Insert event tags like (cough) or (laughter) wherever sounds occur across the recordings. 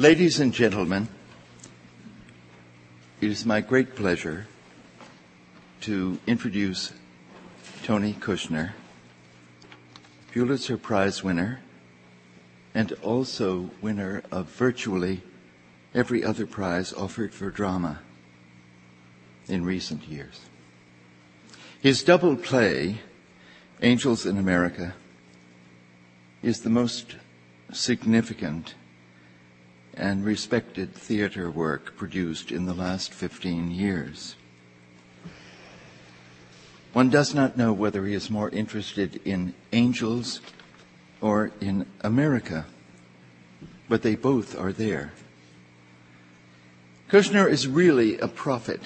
Ladies and gentlemen, it is my great pleasure to introduce Tony Kushner, Pulitzer Prize winner, and also winner of virtually every other prize offered for drama in recent years. His double play, Angels in America, is the most significant and respected theater work produced in the last 15 years. One does not know whether he is more interested in angels or in America, but they both are there. Kushner is really a prophet.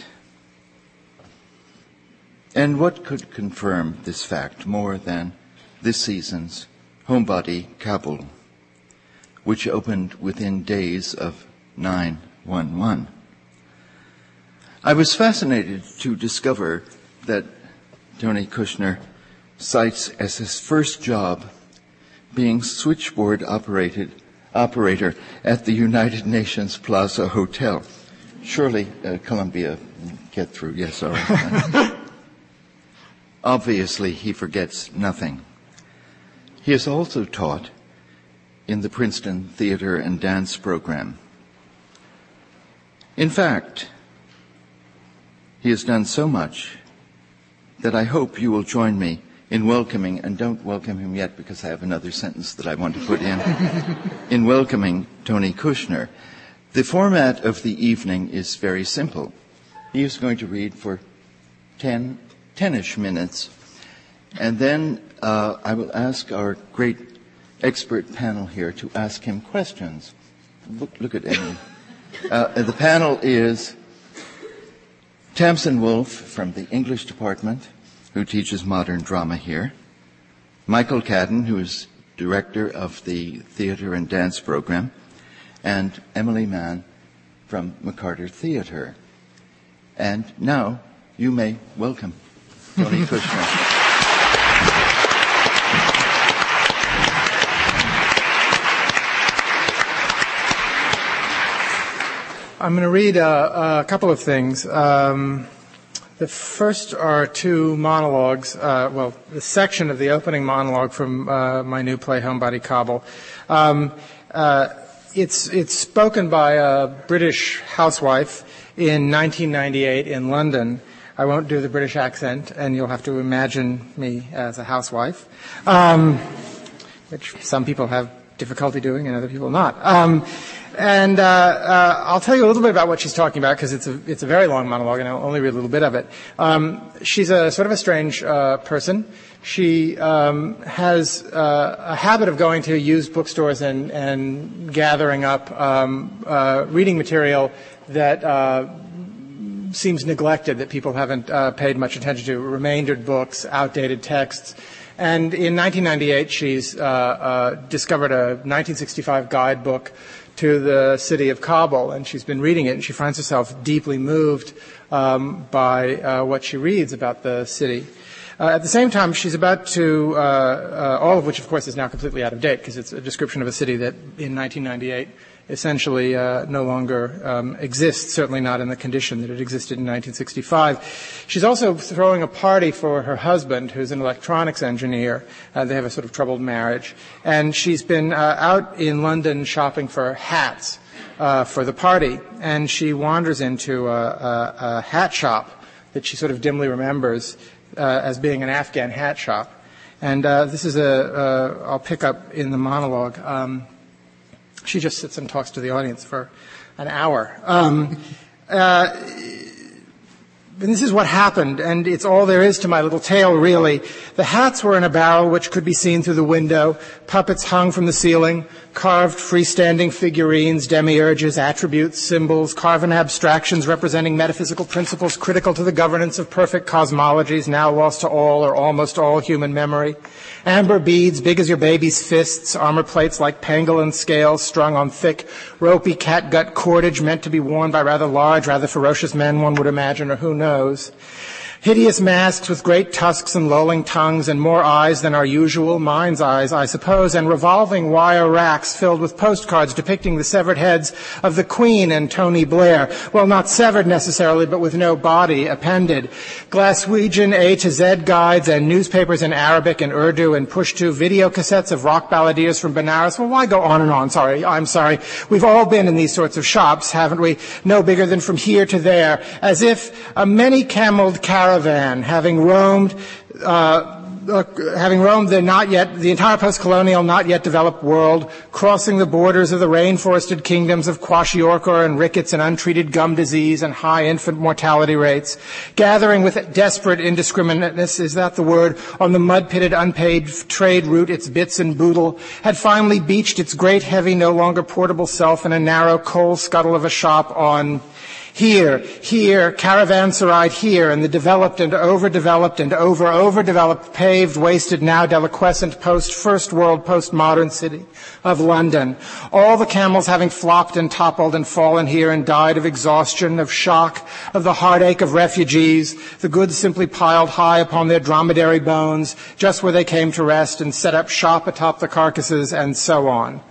And what could confirm this fact more than this season's Homebody Kabul? Which opened within days of 911. I was fascinated to discover that Tony Kushner cites as his first job being switchboard operated operator at the United Nations Plaza Hotel. Surely uh, Columbia get through. Yes, all right. (laughs) Obviously, he forgets nothing. He has also taught in the Princeton Theater and Dance Program. In fact, he has done so much that I hope you will join me in welcoming, and don't welcome him yet because I have another sentence that I want to put in, (laughs) in welcoming Tony Kushner. The format of the evening is very simple. He is going to read for 10, 10-ish minutes, and then uh, I will ask our great expert panel here to ask him questions. Look, look at Amy. Uh, the panel is Tamsen Wolff from the English department, who teaches modern drama here. Michael Cadden, who is director of the theater and dance program, and Emily Mann from McCarter Theater. And now you may welcome Tony (laughs) Kushner. I'm going to read a, a couple of things. Um, the first are two monologues. Uh, well, the section of the opening monologue from uh, my new play, Homebody Kabul. Um, uh, it's it's spoken by a British housewife in 1998 in London. I won't do the British accent, and you'll have to imagine me as a housewife, um, which some people have difficulty doing and other people not. Um, and uh, uh, I'll tell you a little bit about what she's talking about because it's a, it's a very long monologue and I'll only read a little bit of it. Um, she's a sort of a strange uh, person. She um, has uh, a habit of going to used bookstores and, and gathering up um, uh, reading material that uh, seems neglected, that people haven't paid much attention to, remaindered books, outdated texts. And in 1998, she's discovered a 1965 guidebook to the city of Kabul, and she's been reading it, and she finds herself deeply moved um, by uh, what she reads about the city. Uh, at the same time, she's about to, uh, uh all of which, of course, is now completely out of date because it's a description of a city that in 1998 essentially uh, no longer um, exists, certainly not in the condition that it existed in 1965. She's also throwing a party for her husband, who's an electronics engineer. Uh, they have a sort of troubled marriage. And she's been uh, out in London shopping for hats uh, for the party. And she wanders into a, a, a, hat shop that she sort of dimly remembers uh, as being an Afghan hat shop. And uh, this is a, will pick up in the monologue. Um, she just sits and talks to the audience for an hour. Um, uh, and this is what happened, and it's all there is to my little tale, really. The hats were in a barrel which could be seen through the window. Puppets hung from the ceiling, carved freestanding figurines, demiurges, attributes, symbols, carven abstractions representing metaphysical principles critical to the governance of perfect cosmologies, now lost to all or almost all human memory. Amber beads, big as your baby's fists, armor plates like pangolin scales strung on thick, ropey catgut cordage meant to be worn by rather large, rather ferocious men, one would imagine, or who knows. Hideous masks with great tusks and lolling tongues and more eyes than our usual, mind's eyes, I suppose, and revolving wire racks filled with postcards depicting the severed heads of the Queen and Tony Blair. Well, not severed necessarily, but with no body appended. Glaswegian A to Z guides and newspapers in Arabic and Urdu and Pushtu, video cassettes of rock balladeers from Benares. Well, why go on and on? Sorry, I'm sorry. We've all been in these sorts of shops, haven't we? No bigger than from here to there, as if a many-cameled caravan caravan, having roamed, uh, uh, having roamed the not yet, the entire post-colonial, not yet developed world, crossing the borders of the rainforested kingdoms of kwashiorkor and rickets and untreated gum disease and high infant mortality rates, gathering with desperate indiscriminateness, is that the word, on the mud-pitted unpaid trade route its bits and boodle, had finally beached its great heavy, no longer portable self in a narrow coal scuttle of a shop on here, here, caravanserai here, and the developed and overdeveloped and over overdeveloped, paved, wasted, now deliquescent post first world, postmodern city of London. All the camels having flopped and toppled and fallen here and died of exhaustion, of shock, of the heartache of refugees, the goods simply piled high upon their dromedary bones, just where they came to rest and set up shop atop the carcasses, and so on.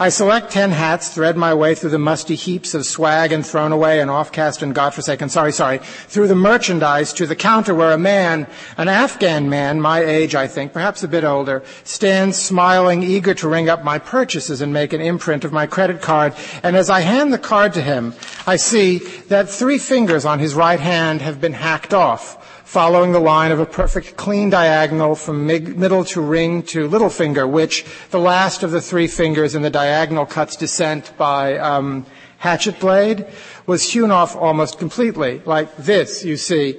I select ten hats, thread my way through the musty heaps of swag and thrown away and offcast and godforsaken, sorry, sorry, through the merchandise to the counter where a man, an Afghan man, my age, I think, perhaps a bit older, stands smiling, eager to ring up my purchases and make an imprint of my credit card. And as I hand the card to him, I see that three fingers on his right hand have been hacked off following the line of a perfect clean diagonal from middle to ring to little finger, which the last of the three fingers in the diagonal cut's descent by um, hatchet blade was hewn off almost completely, like this, you see.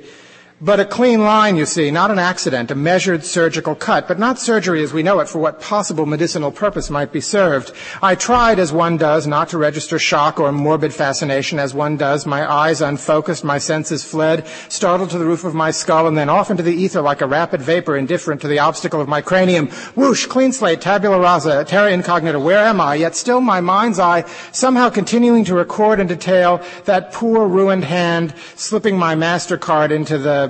But a clean line, you see, not an accident, a measured surgical cut, but not surgery as we know it for what possible medicinal purpose might be served. I tried, as one does, not to register shock or morbid fascination, as one does, my eyes unfocused, my senses fled, startled to the roof of my skull, and then off into the ether like a rapid vapor, indifferent to the obstacle of my cranium. Whoosh, clean slate, tabula rasa, terra incognita, where am I? Yet still my mind's eye somehow continuing to record in detail that poor ruined hand slipping my MasterCard into the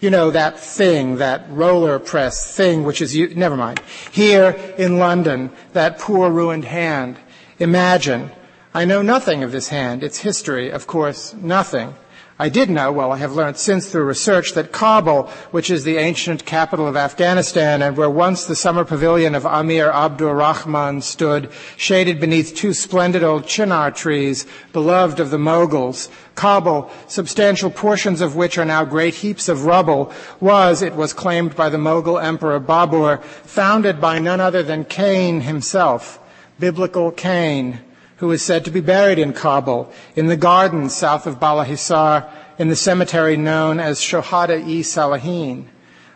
you know, that thing, that roller press thing, which is, never mind. Here in London, that poor ruined hand. Imagine. I know nothing of this hand, its history, of course, nothing. I did know, well, I have learned since through research, that Kabul, which is the ancient capital of Afghanistan and where once the summer pavilion of Amir Abdur Rahman stood, shaded beneath two splendid old chinar trees, beloved of the Moguls, Kabul, substantial portions of which are now great heaps of rubble, was, it was claimed by the Mughal Emperor Babur, founded by none other than Cain himself, biblical Cain who is said to be buried in Kabul, in the gardens south of Balahisar, in the cemetery known as Shohada-e Salihin.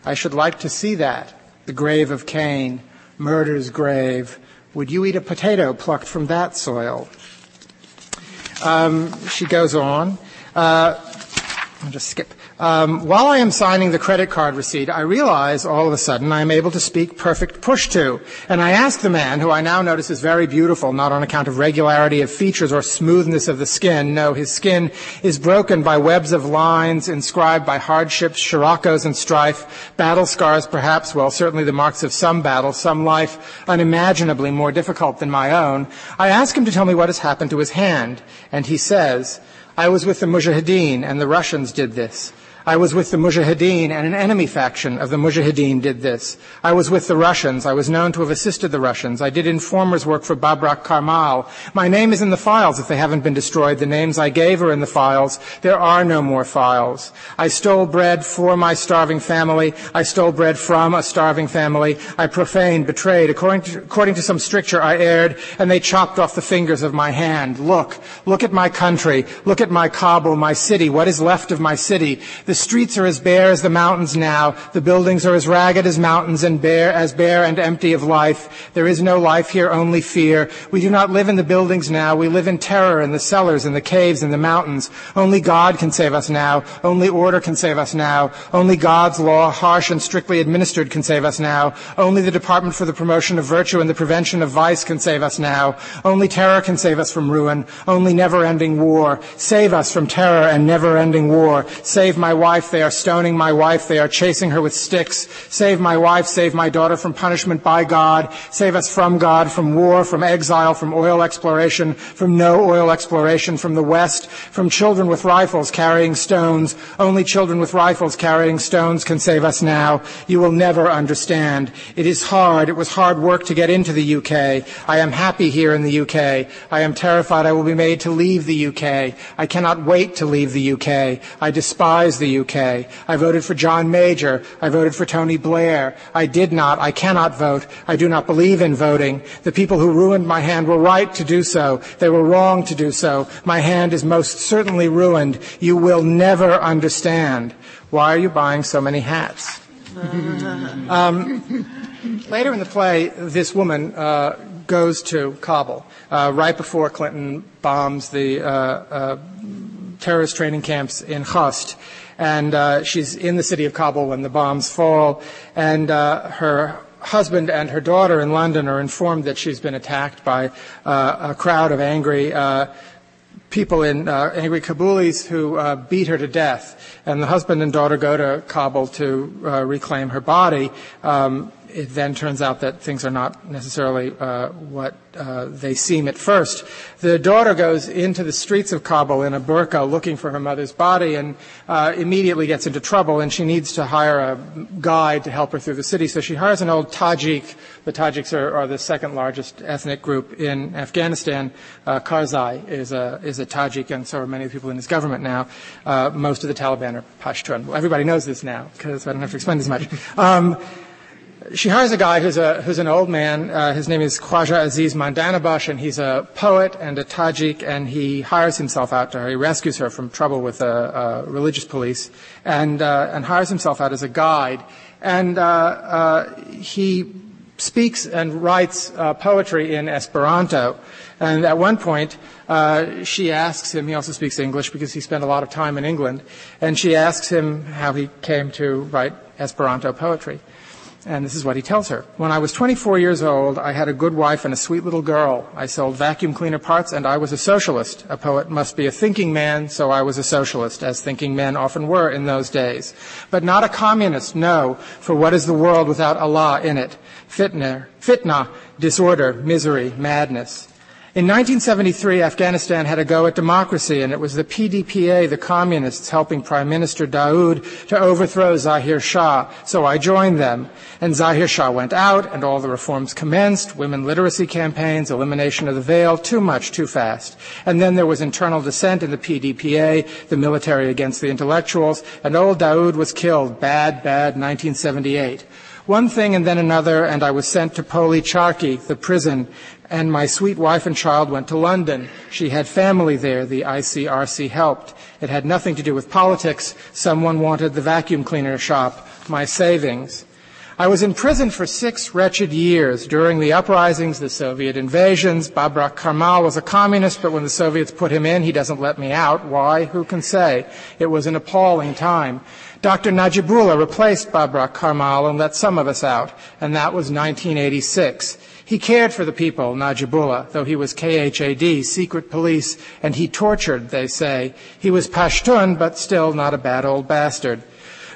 I should like to see that, the grave of Cain, murder's grave. Would you eat a potato plucked from that soil? Um, she goes on. Uh, I'll just skip. Um, while I am signing the credit card receipt, I realize all of a sudden I am able to speak perfect Pushtu. And I ask the man, who I now notice is very beautiful, not on account of regularity of features or smoothness of the skin. No, his skin is broken by webs of lines inscribed by hardships, sciroccoes, and strife, battle scars perhaps, well, certainly the marks of some battle, some life unimaginably more difficult than my own. I ask him to tell me what has happened to his hand, and he says, I was with the Mujahideen, and the Russians did this. I was with the Mujahideen and an enemy faction of the Mujahideen did this. I was with the Russians. I was known to have assisted the Russians. I did informers work for Babrak Karmal. My name is in the files if they haven't been destroyed. The names I gave are in the files. There are no more files. I stole bread for my starving family. I stole bread from a starving family. I profaned, betrayed. According to, according to some stricture, I erred, and they chopped off the fingers of my hand. Look, look at my country. Look at my Kabul, my city. What is left of my city? The the streets are as bare as the mountains now. The buildings are as ragged as mountains and bare, as bare and empty of life. There is no life here, only fear. We do not live in the buildings now. We live in terror in the cellars, in the caves, in the mountains. Only God can save us now. Only order can save us now. Only God's law, harsh and strictly administered, can save us now. Only the Department for the Promotion of Virtue and the Prevention of Vice can save us now. Only terror can save us from ruin. Only never-ending war. Save us from terror and never-ending war. Save my wife, they are stoning my wife, they are chasing her with sticks. Save my wife, save my daughter from punishment by God. Save us from God, from war, from exile, from oil exploration, from no oil exploration, from the West, from children with rifles carrying stones. Only children with rifles carrying stones can save us now. You will never understand. It is hard. It was hard work to get into the UK. I am happy here in the UK. I am terrified I will be made to leave the UK. I cannot wait to leave the UK. I despise the UK. I voted for John Major. I voted for Tony Blair. I did not. I cannot vote. I do not believe in voting. The people who ruined my hand were right to do so. They were wrong to do so. My hand is most certainly ruined. You will never understand. Why are you buying so many hats? (laughs) um, later in the play, this woman uh, goes to Kabul uh, right before Clinton bombs the uh, uh terrorist training camps in Khost. And uh, she's in the city of Kabul when the bombs fall, and uh, her husband and her daughter in London are informed that she's been attacked by a crowd of angry people in uh, angry Kabulis who uh, beat her to death. And the husband and daughter go to Kabul to uh, reclaim her body. Um, it then turns out that things are not necessarily uh, what uh, they seem at first. The daughter goes into the streets of Kabul in a burqa looking for her mother's body and uh, immediately gets into trouble and she needs to hire a guide to help her through the city. So she hires an old Tajik. The Tajiks are, are the second largest ethnic group in Afghanistan. Uh, Karzai is a, is a Tajik and so are many of the people in his government now. Uh, most of the Taliban are Pashtun. Well, everybody knows this now because I don't have to explain this much. Um, she hires a guy who's, a, who's an old man. Uh, his name is Khwaja Aziz Mondanabosh, and he's a poet and a Tajik, and he hires himself out to her. He rescues her from trouble with the religious police and, uh, and hires himself out as a guide. And uh, uh he speaks and writes uh, poetry in Esperanto. And at one point, uh, she asks him, he also speaks English because he spent a lot of time in England, and she asks him how he came to write Esperanto poetry. And this is what he tells her. When I was 24 years old, I had a good wife and a sweet little girl. I sold vacuum cleaner parts and I was a socialist. A poet must be a thinking man, so I was a socialist, as thinking men often were in those days. But not a communist, no, for what is the world without Allah in it? Fitna, fitna, disorder, misery, madness. In 1973, Afghanistan had a go at democracy, and it was the PDPA, the communists, helping Prime Minister Daoud to overthrow Zahir Shah. So I joined them. And Zahir Shah went out, and all the reforms commenced women literacy campaigns, elimination of the veil, too much, too fast. And then there was internal dissent in the PDPA, the military against the intellectuals, and old Daoud was killed. Bad, bad, 1978. One thing and then another, and I was sent to Poli Charki, the prison, and my sweet wife and child went to London. She had family there. The ICRC helped. It had nothing to do with politics. Someone wanted the vacuum cleaner shop, my savings. I was in prison for six wretched years during the uprisings, the Soviet invasions. Babrak Karmal was a communist, but when the Soviets put him in, he doesn't let me out. Why? Who can say? It was an appalling time. Dr. Najibullah replaced Babrak Karmal and let some of us out, and that was 1986. He cared for the people, Najibullah, though he was KHAD, secret police, and he tortured, they say. He was Pashtun, but still not a bad old bastard.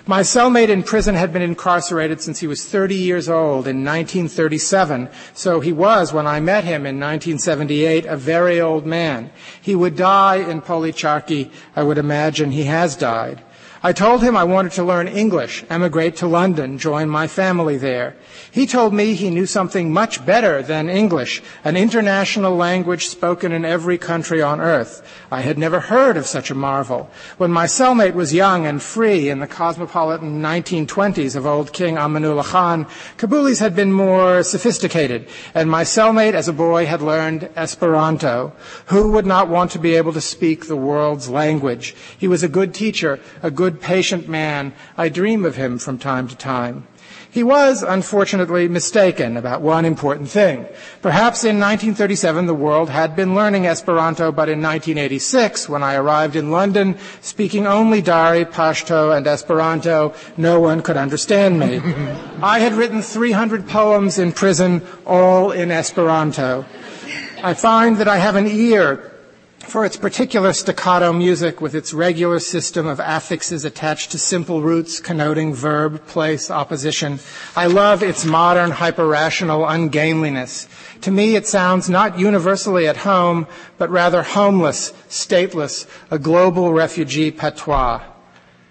My cellmate in prison had been incarcerated since he was 30 years old in 1937, so he was, when I met him in 1978, a very old man. He would die in Policharki. I would imagine he has died. I told him I wanted to learn English, emigrate to London, join my family there. He told me he knew something much better than English, an international language spoken in every country on earth. I had never heard of such a marvel. When my cellmate was young and free in the cosmopolitan 1920s of old King Amanullah Khan, Kabulis had been more sophisticated, and my cellmate as a boy had learned Esperanto. Who would not want to be able to speak the world's language? He was a good teacher, a good good, patient man. I dream of him from time to time. He was, unfortunately, mistaken about one important thing. Perhaps in 1937 the world had been learning Esperanto, but in 1986, when I arrived in London, speaking only Dari, Pashto, and Esperanto, no one could understand me. (laughs) I had written 300 poems in prison, all in Esperanto. I find that I have an ear for its particular staccato music with its regular system of affixes attached to simple roots connoting verb, place, opposition. I love its modern hyper-rational ungainliness. To me, it sounds not universally at home, but rather homeless, stateless, a global refugee patois.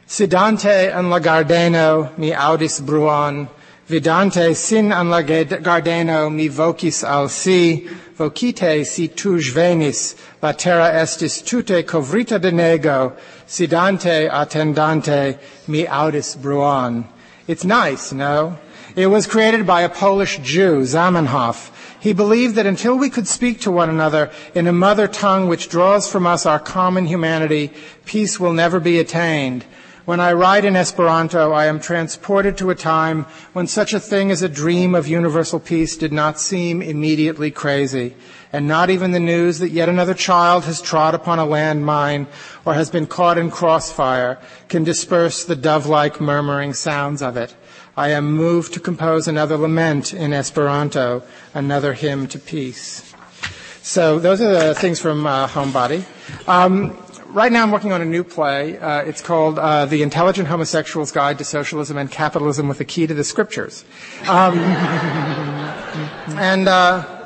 Sidante an la Gardeno mi audis bruan, vidante sin an la Gardeno mi vocis al si, vocite si tuj venis, la terra estis tute covrita de nego, sidante attendante mi audis bruan. It's nice, no? It was created by a Polish Jew, Zamenhof. He believed that until we could speak to one another in a mother tongue which draws from us our common humanity, peace will never be attained. When I write in Esperanto, I am transported to a time when such a thing as a dream of universal peace did not seem immediately crazy, and not even the news that yet another child has trod upon a landmine or has been caught in crossfire can disperse the dove-like murmuring sounds of it. I am moved to compose another lament in Esperanto, another hymn to peace. So those are the things from uh, Homebody. Um, right now I'm working on a new play. Uh, it's called uh, The Intelligent Homosexual's Guide to Socialism and Capitalism with a Key to the Scriptures. Um, and uh,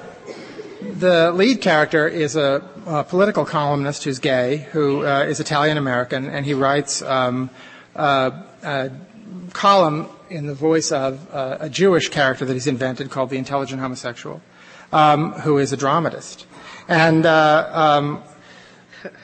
the lead character is a, a, political columnist who's gay, who uh, is Italian American, and he writes um, a column in the voice of uh, a Jewish character that he's invented called the Intelligent Homosexual, um, who is a dramatist. And uh, um,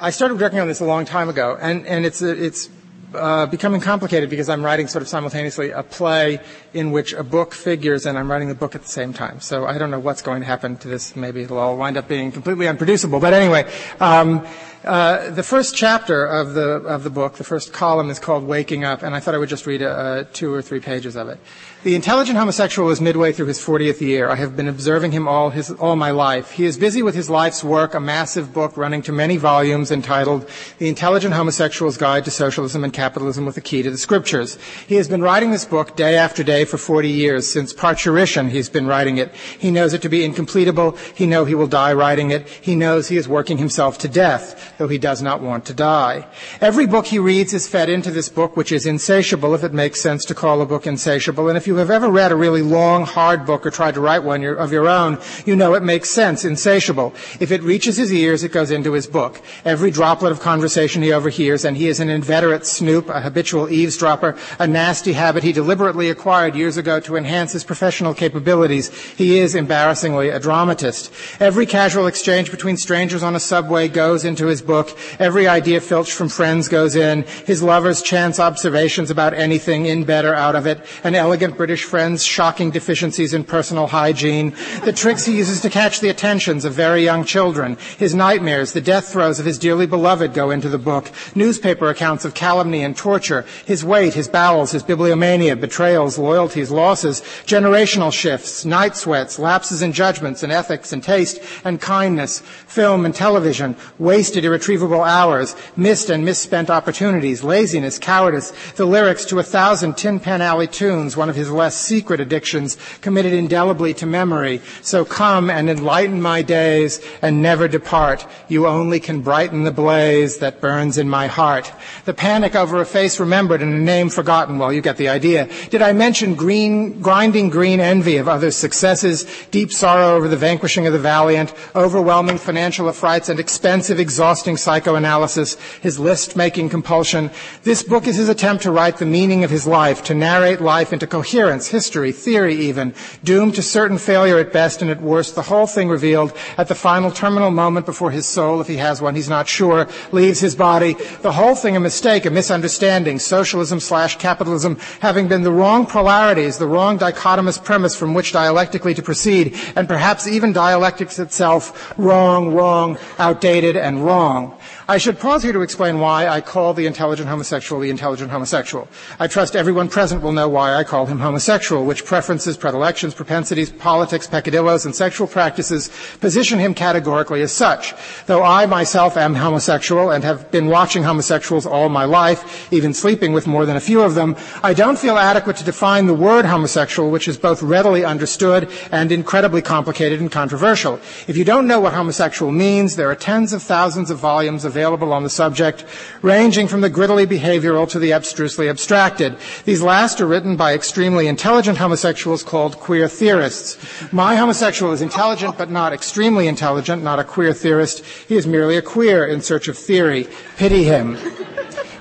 I started working on this a long time ago, and, and it's, it's uh, becoming complicated because I'm writing sort of simultaneously a play in which a book figures and I'm writing the book at the same time. So I don't know what's going to happen to this. Maybe it'll all wind up being completely unproducible. But anyway, um, uh, the first chapter of the of the book, the first column, is called "Waking Up," and I thought I would just read a two or three pages of it. The intelligent homosexual is midway through his 40th year. I have been observing him all, his, all my life. He is busy with his life's work, a massive book running to many volumes entitled The Intelligent Homosexual's Guide to Socialism and Capitalism with a Key to the Scriptures. He has been writing this book day after day for 40 years. Since parturition, he's been writing it. He knows it to be incompletable. He knows he will die writing it. He knows he is working himself to death, though he does not want to die. Every book he reads is fed into this book, which is insatiable, if it makes sense to call a book insatiable. And if you have ever read a really long, hard book or tried to write one of your own, you know it makes sense, insatiable. If it reaches his ears, it goes into his book. Every droplet of conversation he overhears, and he is an inveterate snoop, a habitual eavesdropper, a nasty habit he deliberately acquired years ago to enhance his professional capabilities. He is embarrassingly a dramatist. Every casual exchange between strangers on a subway goes into his book. Every idea filched from friends goes in. His lover's chance observations about anything in bed or out of it. An elegant British friend's shocking deficiencies in personal hygiene, the tricks he uses to catch the attentions of very young children, his nightmares, the death throes of his dearly beloved go into the book, newspaper accounts of calumny and torture, his weight, his bowels, his bibliomania, betrayals, loyalties, losses, generational shifts, night sweats, lapses in judgments and ethics and taste and kindness, film and television, wasted irretrievable hours, missed and misspent opportunities, laziness, cowardice, the lyrics to a thousand Tin Pan Alley tunes, one of his less secret addictions committed indelibly to memory. So come and enlighten my days and never depart. You only can brighten the blaze that burns in my heart. The panic over a face remembered and a name forgotten. Well, you get the idea. Did I mention green, grinding green envy of others' successes, deep sorrow over the vanquishing of the valiant, overwhelming financial affrights, and expensive, exhausting psychoanalysis, his list-making compulsion? This book is his attempt to write the meaning of his life, to narrate life into coherence coherence, history, theory even, doomed to certain failure at best and at worst, the whole thing revealed at the final terminal moment before his soul, if he has one, he's not sure, leaves his body. The whole thing a mistake, a misunderstanding, socialism slash capitalism having been the wrong polarities, the wrong dichotomous premise from which dialectically to proceed, and perhaps even dialectics itself wrong, wrong, outdated, and wrong. I should pause here to explain why I call the intelligent homosexual the intelligent homosexual. I trust everyone present will know why I call him homosexual, which preferences, predilections, propensities, politics, peccadillos, and sexual practices position him categorically as such. Though I myself am homosexual and have been watching homosexuals all my life, even sleeping with more than a few of them, I don't feel adequate to define the word homosexual, which is both readily understood and incredibly complicated and controversial. If you don't know what homosexual means, there are tens of thousands of volumes of available on the subject, ranging from the grittily behavioral to the abstrusely abstracted. These last are written by extremely intelligent homosexuals called queer theorists. My homosexual is intelligent, but not extremely intelligent, not a queer theorist. He is merely a queer in search of theory. Pity him.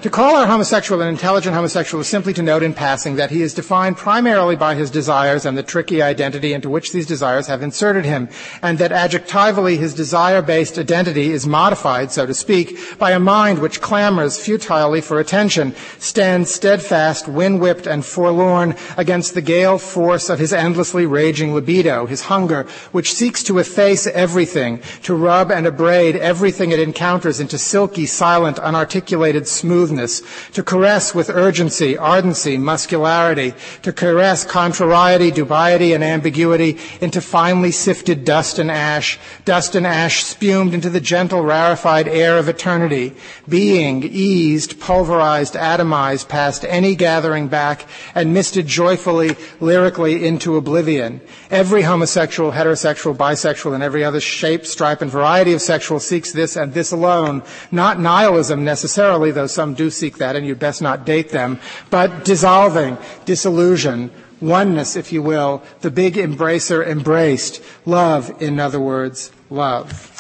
To call our homosexual an intelligent homosexual is simply to note in passing that he is defined primarily by his desires and the tricky identity into which these desires have inserted him, and that adjectively his desire-based identity is modified, so to speak, by a mind which clamors futilely for attention, stands steadfast, wind-whipped, and forlorn against the gale force of his endlessly raging libido, his hunger, which seeks to efface everything, to rub and abrade everything it encounters into silky, silent, unarticulated smoothness, to caress with urgency, ardency, muscularity, to caress contrariety, dubiety, and ambiguity into finely sifted dust and ash, dust and ash spumed into the gentle, rarefied air of eternity, being eased, pulverized, atomized past any gathering back, and misted joyfully, lyrically into oblivion. Every homosexual, heterosexual, bisexual, and every other shape, stripe, and variety of sexual seeks this and this alone, not nihilism necessarily, though some do seek that, and you'd best not date them, but dissolving, disillusion, oneness, if you will, the big embracer embraced, love, in other words, love.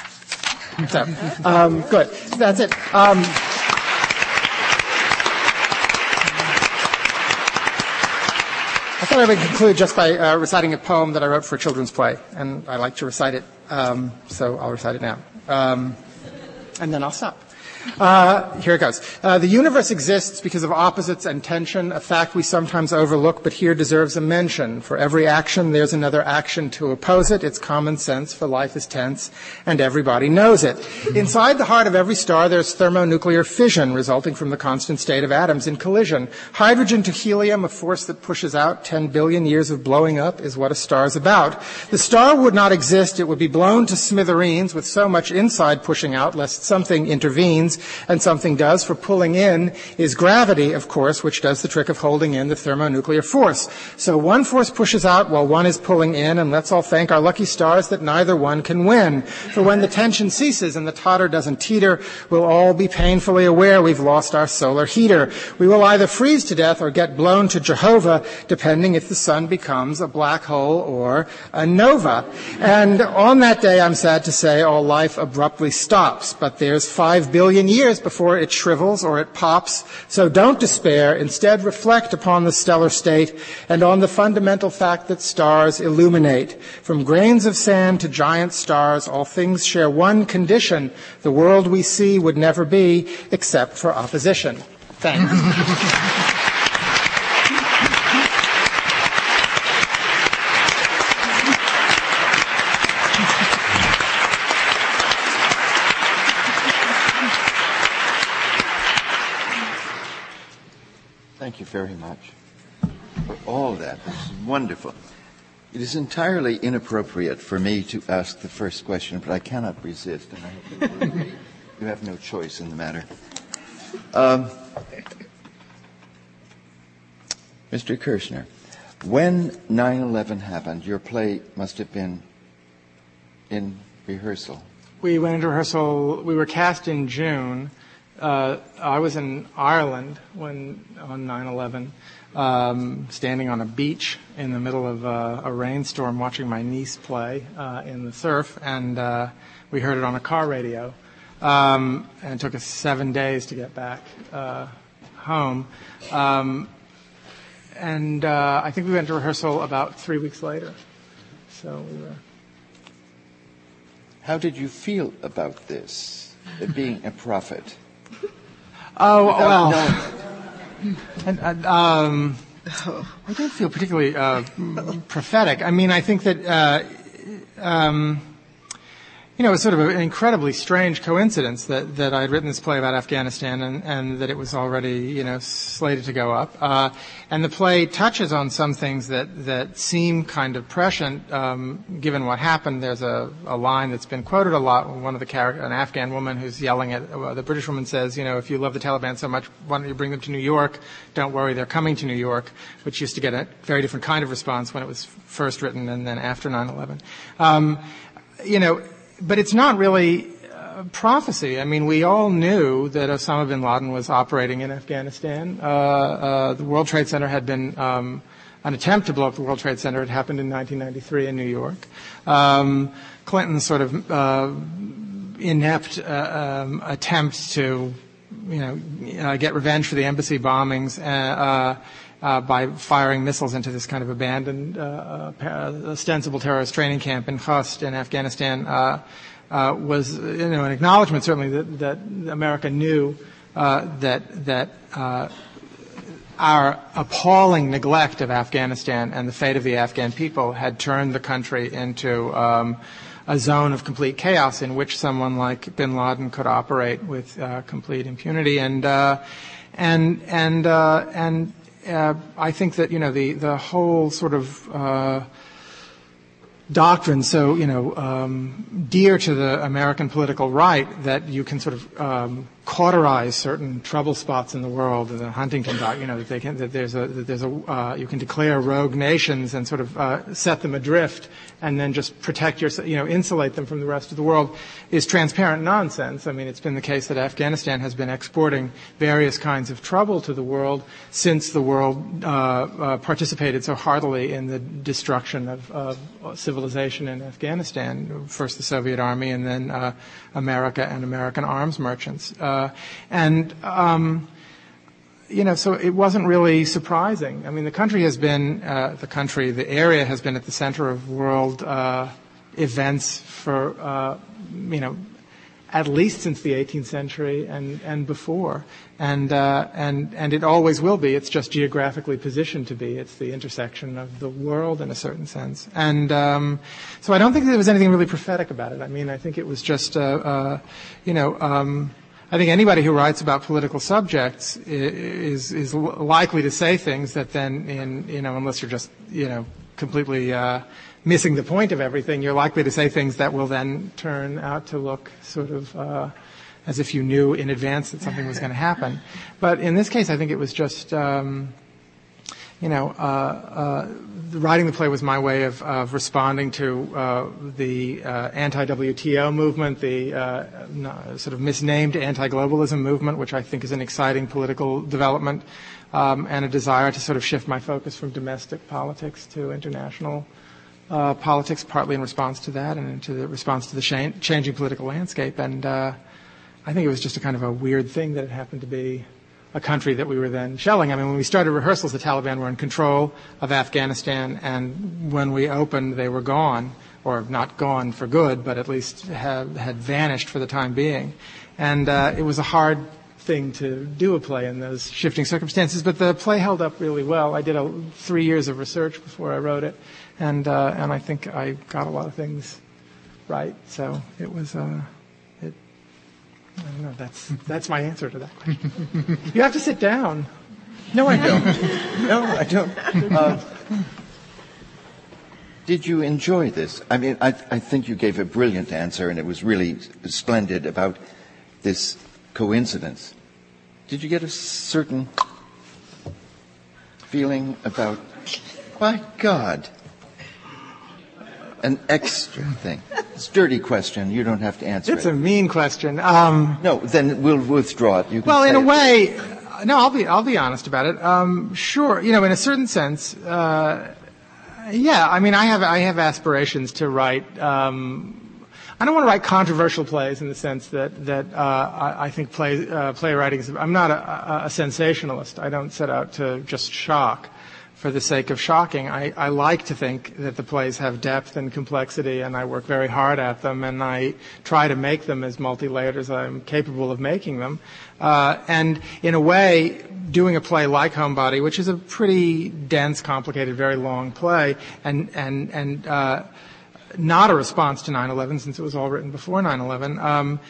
So, um, good. That's it. Um, I thought I would conclude just by uh, reciting a poem that I wrote for a children's play, and I like to recite it, um, so I'll recite it now. Um, and then I'll stop. Uh, here it goes. Uh, the universe exists because of opposites and tension, a fact we sometimes overlook, but here deserves a mention. For every action, there's another action to oppose it. It's common sense, for life is tense, and everybody knows it. Inside the heart of every star, there's thermonuclear fission, resulting from the constant state of atoms in collision. Hydrogen to helium, a force that pushes out 10 billion years of blowing up, is what a star is about. The star would not exist, it would be blown to smithereens with so much inside pushing out, lest something intervenes and something does for pulling in is gravity, of course, which does the trick of holding in the thermonuclear force. So one force pushes out while one is pulling in, and let's all thank our lucky stars that neither one can win. For when the tension ceases and the totter doesn't teeter, we'll all be painfully aware we've lost our solar heater. We will either freeze to death or get blown to Jehovah, depending if the sun becomes a black hole or a nova. And on that day, I'm sad to say, all life abruptly stops, but there's five billion years before it shrivels or it pops. So don't despair. Instead, reflect upon the stellar state and on the fundamental fact that stars illuminate. From grains of sand to giant stars, all things share one condition. The world we see would never be except for opposition. Thanks. (laughs) very much for all that. This is wonderful. It is entirely inappropriate for me to ask the first question, but I cannot resist, and you have no choice in the matter. Um, Mr. Kirschner, when 9 11 happened, your play must have been in rehearsal. We went into rehearsal, we were cast in June. Uh, I was in Ireland when on 9/11, um, standing on a beach in the middle of uh, a rainstorm, watching my niece play uh, in the surf, and uh, we heard it on a car radio. Um, and it took us seven days to get back uh, home. Um, and I think we went to rehearsal about three weeks later. So we were. How did you feel about this, being a prophet? Oh well, um, I don't feel particularly uh, (laughs) prophetic. I mean, I think that uh, um, you know, it was sort of an incredibly strange coincidence that, that I had written this play about Afghanistan and, and that it was already, you know, slated to go up. Uh, and the play touches on some things that, that seem kind of prescient, um, given what happened. There's a, a line that's been quoted a lot. One of the character, an Afghan woman who's yelling at, uh, the British woman says, you know, if you love the Taliban so much, why don't you bring them to New York? Don't worry, they're coming to New York, which used to get a very different kind of response when it was first written and then after 9-11. Um, you know, but it's not really uh, prophecy. I mean, we all knew that Osama bin Laden was operating in Afghanistan. Uh, uh, the World Trade Center had been um, an attempt to blow up the World Trade Center. It happened in 1993 in New York. Um, Clinton's sort of uh, inept uh, um, attempt to, you know, get revenge for the embassy bombings uh, by firing missiles into this kind of abandoned, uh, uh ostensible terrorist training camp in Khost in Afghanistan uh, uh, was, you know, an acknowledgement certainly that, that America knew that that our appalling neglect of Afghanistan and the fate of the Afghan people had turned the country into um, a zone of complete chaos in which someone like Bin Laden could operate with uh, complete impunity. And uh, and and uh, and I think that you know the the whole sort of uh, doctrine so you know um, dear to the American political right that you can sort of um, cauterize certain trouble spots in the world, the Huntington doc, you know, that, they can, that there's a, that there's a, uh, you can declare rogue nations and sort of uh, set them adrift and then just protect your, you know, insulate them from the rest of the world is transparent nonsense. I mean, it's been the case that Afghanistan has been exporting various kinds of trouble to the world since the world uh, uh participated so heartily in the destruction of, of, civilization in Afghanistan. First the Soviet Army and then uh, America and American arms merchants. Uh, and um, you know, so it wasn't really surprising. I mean, the country has been, uh, the country, the area has been at the center of world uh, events for, uh, you know, at least since the 18th century and, and before. And, uh, and, and it always will be. It's just geographically positioned to be. It's the intersection of the world in a certain sense. And um, so I don't think there was anything really prophetic about it. I mean, I think it was just, uh, uh, you know, um, I think anybody who writes about political subjects is is likely to say things that then, in you know, unless you're just you know completely uh, missing the point of everything, you're likely to say things that will then turn out to look sort of uh, as if you knew in advance that something was going to happen. But in this case, I think it was just. Um, you know, uh, uh, writing the play was my way of, of responding to uh, the uh, anti-WTO movement, the uh, sort of misnamed anti-globalism movement, which I think is an exciting political development, um, and a desire to sort of shift my focus from domestic politics to international uh, politics, partly in response to that and into the response to the changing political landscape. And I think it was just a kind of a weird thing that it happened to be a country that we were then shelling. I mean, when we started rehearsals, the Taliban were in control of Afghanistan, and when we opened, they were gone, or not gone for good, but at least have, had vanished for the time being. And uh, it was a hard thing to do a play in those shifting circumstances, but the play held up really well. I did a, three years of research before I wrote it, and uh, and I think I got a lot of things right. So it was. Uh, I don't know. That's, that's my answer to that question. you have to sit down. No, I don't. (laughs) no, I don't. Uh, did you enjoy this? I mean, I, I think you gave a brilliant answer, and it was really splendid about this coincidence. Did you get a certain feeling about, my God, an extra thing? It's a dirty question. You don't have to answer it's it. It's a mean question. Um, no, then we'll withdraw it. well, in a way, no, I'll be, I'll be honest about it. Um, sure, you know, in a certain sense, uh, yeah, I mean, I have, I have aspirations to write, um, I don't want to write controversial plays in the sense that that uh, I, I, think play uh, playwriting is. I'm not a, a, sensationalist. I don't set out to just shock for the sake of shocking. I, I, like to think that the plays have depth and complexity, and I work very hard at them, and I try to make them as multi-layered as I'm capable of making them. Uh, and in a way, doing a play like Homebody, which is a pretty dense, complicated, very long play, and and and uh, not a response to 9/11 since it was all written before 9/11. Um,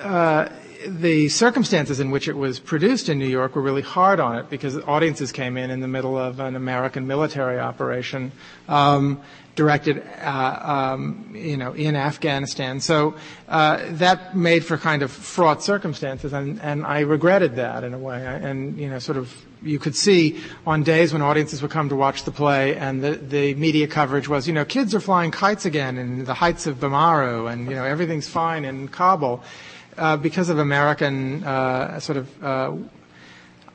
uh, the circumstances in which it was produced in New York were really hard on it because audiences came in in the middle of an American military operation um, directed, uh, um, you know, in Afghanistan. So uh, that made for kind of fraught circumstances, and, and I regretted that in a way. And you know, sort of, you could see on days when audiences would come to watch the play, and the the media coverage was, you know, kids are flying kites again in the heights of Bamaru, and you know, everything's fine in Kabul uh, because of American uh, sort of uh,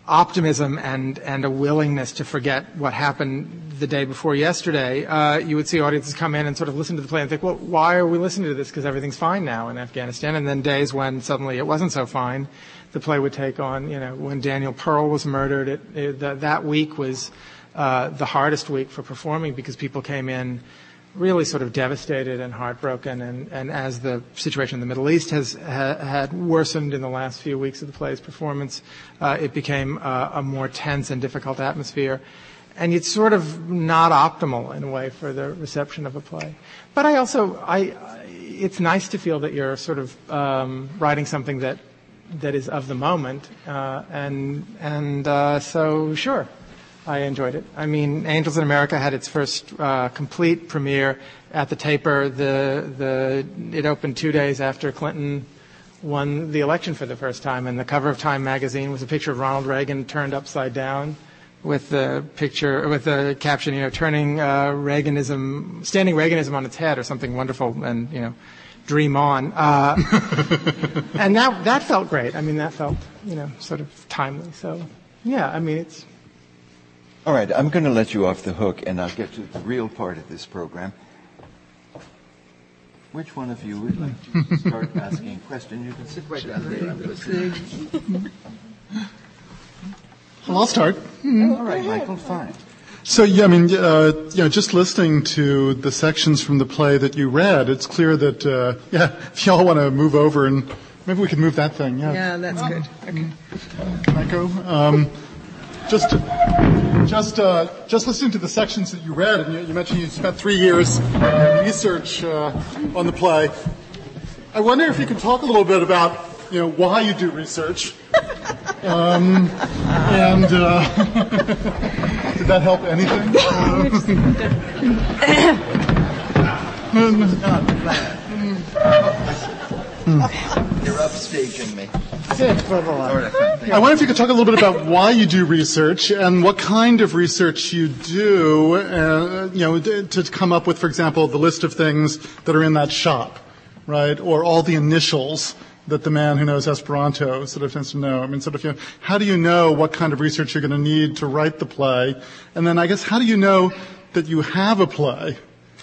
optimism and and a willingness to forget what happened the day before yesterday, uh, you would see audiences come in and sort of listen to the play and think, well, why are we listening to this? Because everything's fine now in Afghanistan. And then days when suddenly it wasn't so fine, the play would take on. You know, when Daniel Pearl was murdered, it, it, that, that week was uh, the hardest week for performing because people came in really sort of devastated and heartbroken. And, as the situation in the Middle East had worsened in the last few weeks of the play's performance, uh, it became uh, a more tense and difficult atmosphere. And it's sort of not optimal in a way for the reception of a play. But I also, I, it's nice to feel that you're sort of um, writing something that that is of the moment, uh, and and uh, so sure, I enjoyed it. I mean, Angels in America had its first uh, complete premiere at the Taper. The the it opened two days after Clinton won the election for the first time, and the cover of Time magazine was a picture of Ronald Reagan turned upside down, with the picture with the caption, you know, turning uh, Reaganism, standing Reaganism on its head, or something wonderful, and you know. Dream on, uh, (laughs) and that that felt great. I mean, that felt you know sort of timely. So, yeah, I mean, it's all right, I'm going to let you off the hook and I'll get to the real part of this program. Which one of you would like to start asking a question? You can sit right down there. I'm going to sit. Well, I'll start. All right, Michael, fine. So, yeah, I mean, uh, you know, just listening to the sections from the play that you read, it's clear that, uh, yeah, if y'all want to move over and maybe we can move that thing. Yeah, yeah that's good. Okay. Can I go? Um, just, just, uh, just listening to the sections that you read, and you, you mentioned you spent three years research uh, on the play. I wonder if you can talk a little bit about, you know, why you do research, (laughs) um, and uh, (laughs) did that help anything? (laughs) (laughs) You're upstaging me. I wonder if you could talk a little bit about why you do research and what kind of research you do, uh, you know, to come up with, for example, the list of things that are in that shop, right? Or all the initials that the man who knows Esperanto sort of tends to know. I mean, sort of, you know, how do you know what kind of research you're going to need to write the play? And then I guess how do you know that you have a play?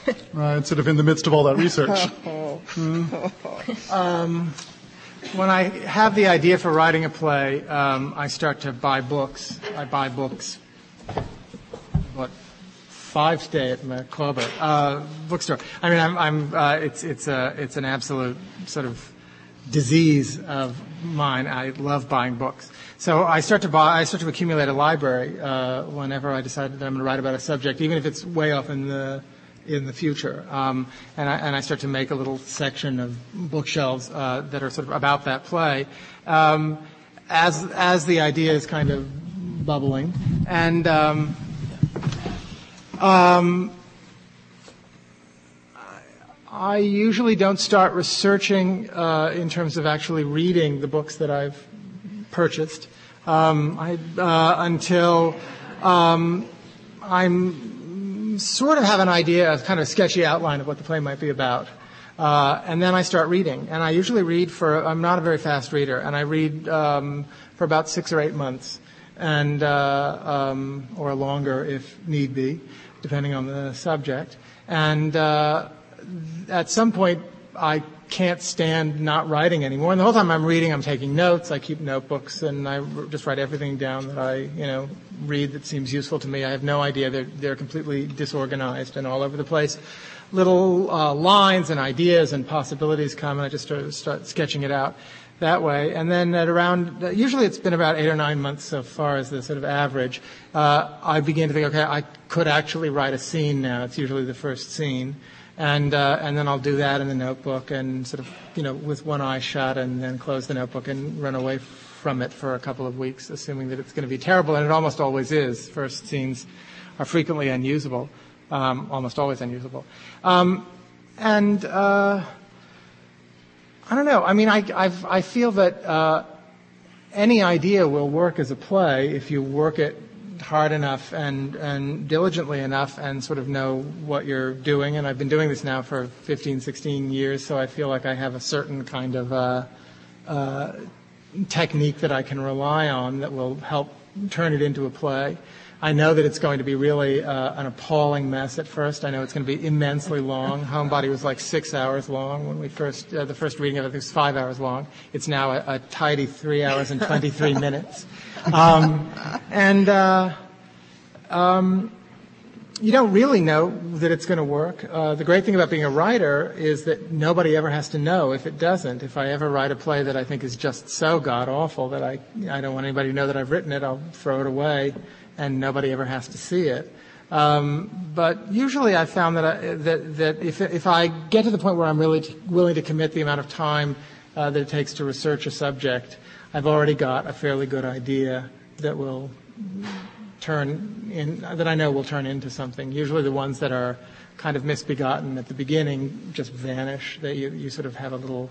(laughs) right, sort of in the midst of all that research. (laughs) Hmm? Um, when I have the idea for writing a play, um, I start to buy books. I buy books. What? Five stay at my uh, bookstore. I mean, I'm, I'm uh, it's it's a it's an absolute sort of disease of mine. I love buying books. So I start to buy. I start to accumulate a library uh, whenever I decide that I'm going to write about a subject, even if it's way off in the in the future. Um, and, I, and, I, start to make a little section of bookshelves uh, that are sort of about that play um, as, as the idea is kind of bubbling. And um, um I usually don't start researching uh, in terms of actually reading the books that I've purchased um, I, uh, until um, Sort of have an idea, a kind of sketchy outline of what the play might be about. Uh, and then I start reading. And I usually read for, I'm not a very fast reader, and I read um, for about six or eight months, and uh, um, or longer if need be, depending on the subject. And uh, at some point, I can't stand not writing anymore. And the whole time I'm reading, I'm taking notes. I keep notebooks, and I just write everything down that I, you know, read that seems useful to me. I have no idea. They're, they're completely disorganized and all over the place. Little uh, lines and ideas and possibilities come, and I just start, start sketching it out that way. And then at around, usually it's been about eight or nine months so far as the sort of average, uh, I begin to think, okay, I could actually write a scene now. It's usually the first scene. And, uh, and then I'll do that in the notebook and sort of, you know, with one eye shut and then close the notebook and run away from it for a couple of weeks, assuming that it's going to be terrible. And it almost always is. First scenes are frequently unusable, um, almost always unusable. Um, and, uh, I don't know. I mean, I, I've, I feel that, uh, any idea will work as a play if you work it hard enough and, and diligently enough and sort of know what you're doing. And I've been doing this now for 15, 16 years, so I feel like I have a certain kind of uh, uh, technique that I can rely on that will help turn it into a play. I know that it's going to be really uh, an appalling mess at first. I know it's going to be immensely long. Homebody was like six hours long when we first, uh, the first reading of it was five hours long. It's now a, a tidy three hours and 23 (laughs) minutes. Um, and, uh, um, you don't really know that it's going to work. Uh, the great thing about being a writer is that nobody ever has to know if it doesn't. If I ever write a play that I think is just so god awful that I, I don't want anybody to know that I've written it, I'll throw it away and nobody ever has to see it. Um, but usually I found that, I, that, that if, if I get to the point where I'm really t- willing to commit the amount of time uh, that it takes to research a subject, I've already got a fairly good idea that will turn in, that I know will turn into something. Usually the ones that are kind of misbegotten at the beginning just vanish. That you, you sort of have a little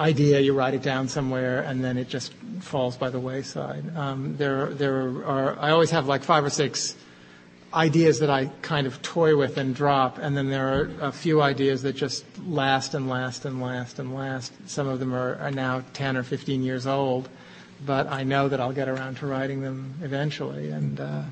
idea, you write it down somewhere, and then it just falls by the wayside. Um, there, there are, I always have like five or six ideas that I kind of toy with and drop, and then there are a few ideas that just last and last and last and last. Some of them are, are now 10 or 15 years old, but I know that I'll get around to writing them eventually, and uh,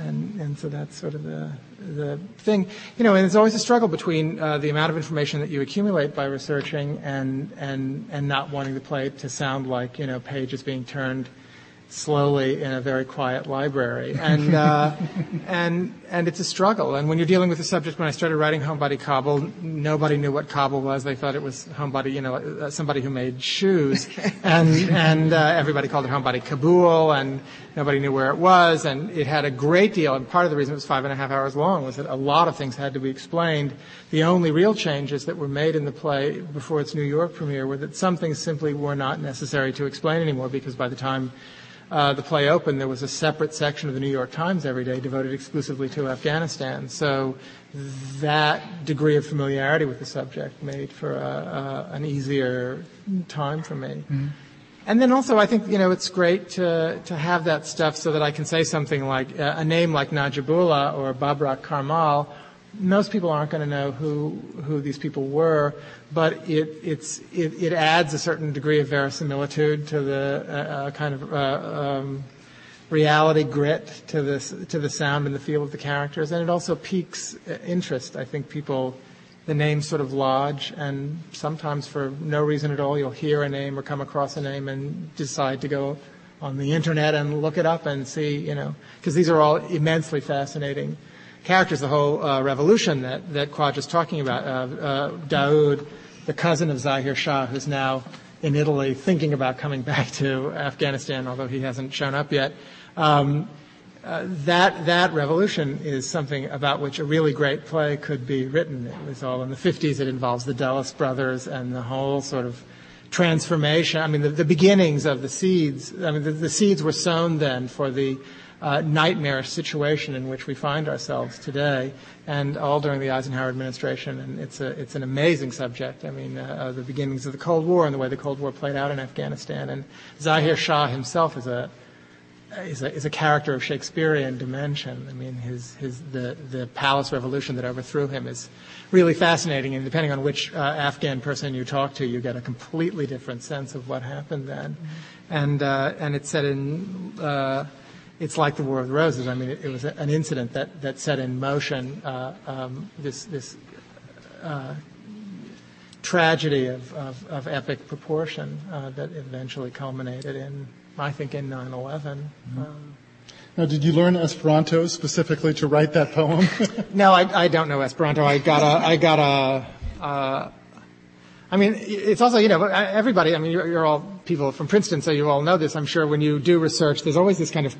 and and so that's sort of the the thing, you know. And there's always a struggle between uh, the amount of information that you accumulate by researching and and and not wanting the play to sound like you know pages being turned slowly in a very quiet library, and uh, (laughs) and and it's a struggle. And when you're dealing with the subject, when I started writing Homebody Kabul, nobody knew what cobble was. They thought it was Homebody, you know, uh, somebody who made shoes, (laughs) and and uh, everybody called it Homebody Kabul, and nobody knew where it was. And it had a great deal. And part of the reason it was five and a half hours long was that a lot of things had to be explained. The only real changes that were made in the play before its New York premiere were that some things simply were not necessary to explain anymore because by the time uh, the play opened, there was a separate section of the New York Times every day devoted exclusively to Afghanistan. So that degree of familiarity with the subject made for a, a, an easier time for me. Mm-hmm. And then also, I think you know it's great to to have that stuff so that I can say something like uh, a name like Najibullah or Babrak Karmal most people aren't going to know who who these people were, but it it's it, it adds a certain degree of verisimilitude to the uh, uh, kind of uh, um, reality grit to this to the sound and the feel of the characters, and it also piques uh, interest. I think people the names sort of lodge, and sometimes for no reason at all, you'll hear a name or come across a name and decide to go on the internet and look it up and see, you know, because these are all immensely fascinating characters, the whole uh, revolution that, that Khwaja is talking about. Uh, uh, Daoud, the cousin of Zahir Shah, who's now in Italy thinking about coming (laughs) back to Afghanistan, although he hasn't shown up yet. Um, uh, that that revolution is something about which a really great play could be written. It was all in the 50s. It involves the Dulles brothers and the whole sort of transformation. I mean, the, the beginnings of the seeds. I mean, the, the seeds were sown then for the uh, nightmare situation in which we find ourselves today, and all during the Eisenhower administration. And it's a it's an amazing subject. I mean, uh, the beginnings of the Cold War and the way the Cold War played out in Afghanistan. And Zahir Shah himself is a is a, is a character of Shakespearean dimension. I mean, his, his, the, the palace revolution that overthrew him is really fascinating, and depending on which uh, Afghan person you talk to, you get a completely different sense of what happened then. Mm-hmm. And, uh, and it's set in uh, it's like the War of the Roses. I mean, it, it was an incident that, that set in motion uh, um, this, this uh, tragedy of, of, of, epic proportion uh, that eventually culminated in, I think, in 9 11. Mm-hmm. Um, now, did you learn Esperanto specifically to write that poem? (laughs) no, I, I, don't know Esperanto. I got a, I got a, uh, I mean, it's also, you know, everybody, I mean, you're, you're all people from Princeton, so you all know this, I'm sure, when you do research, there's always this kind of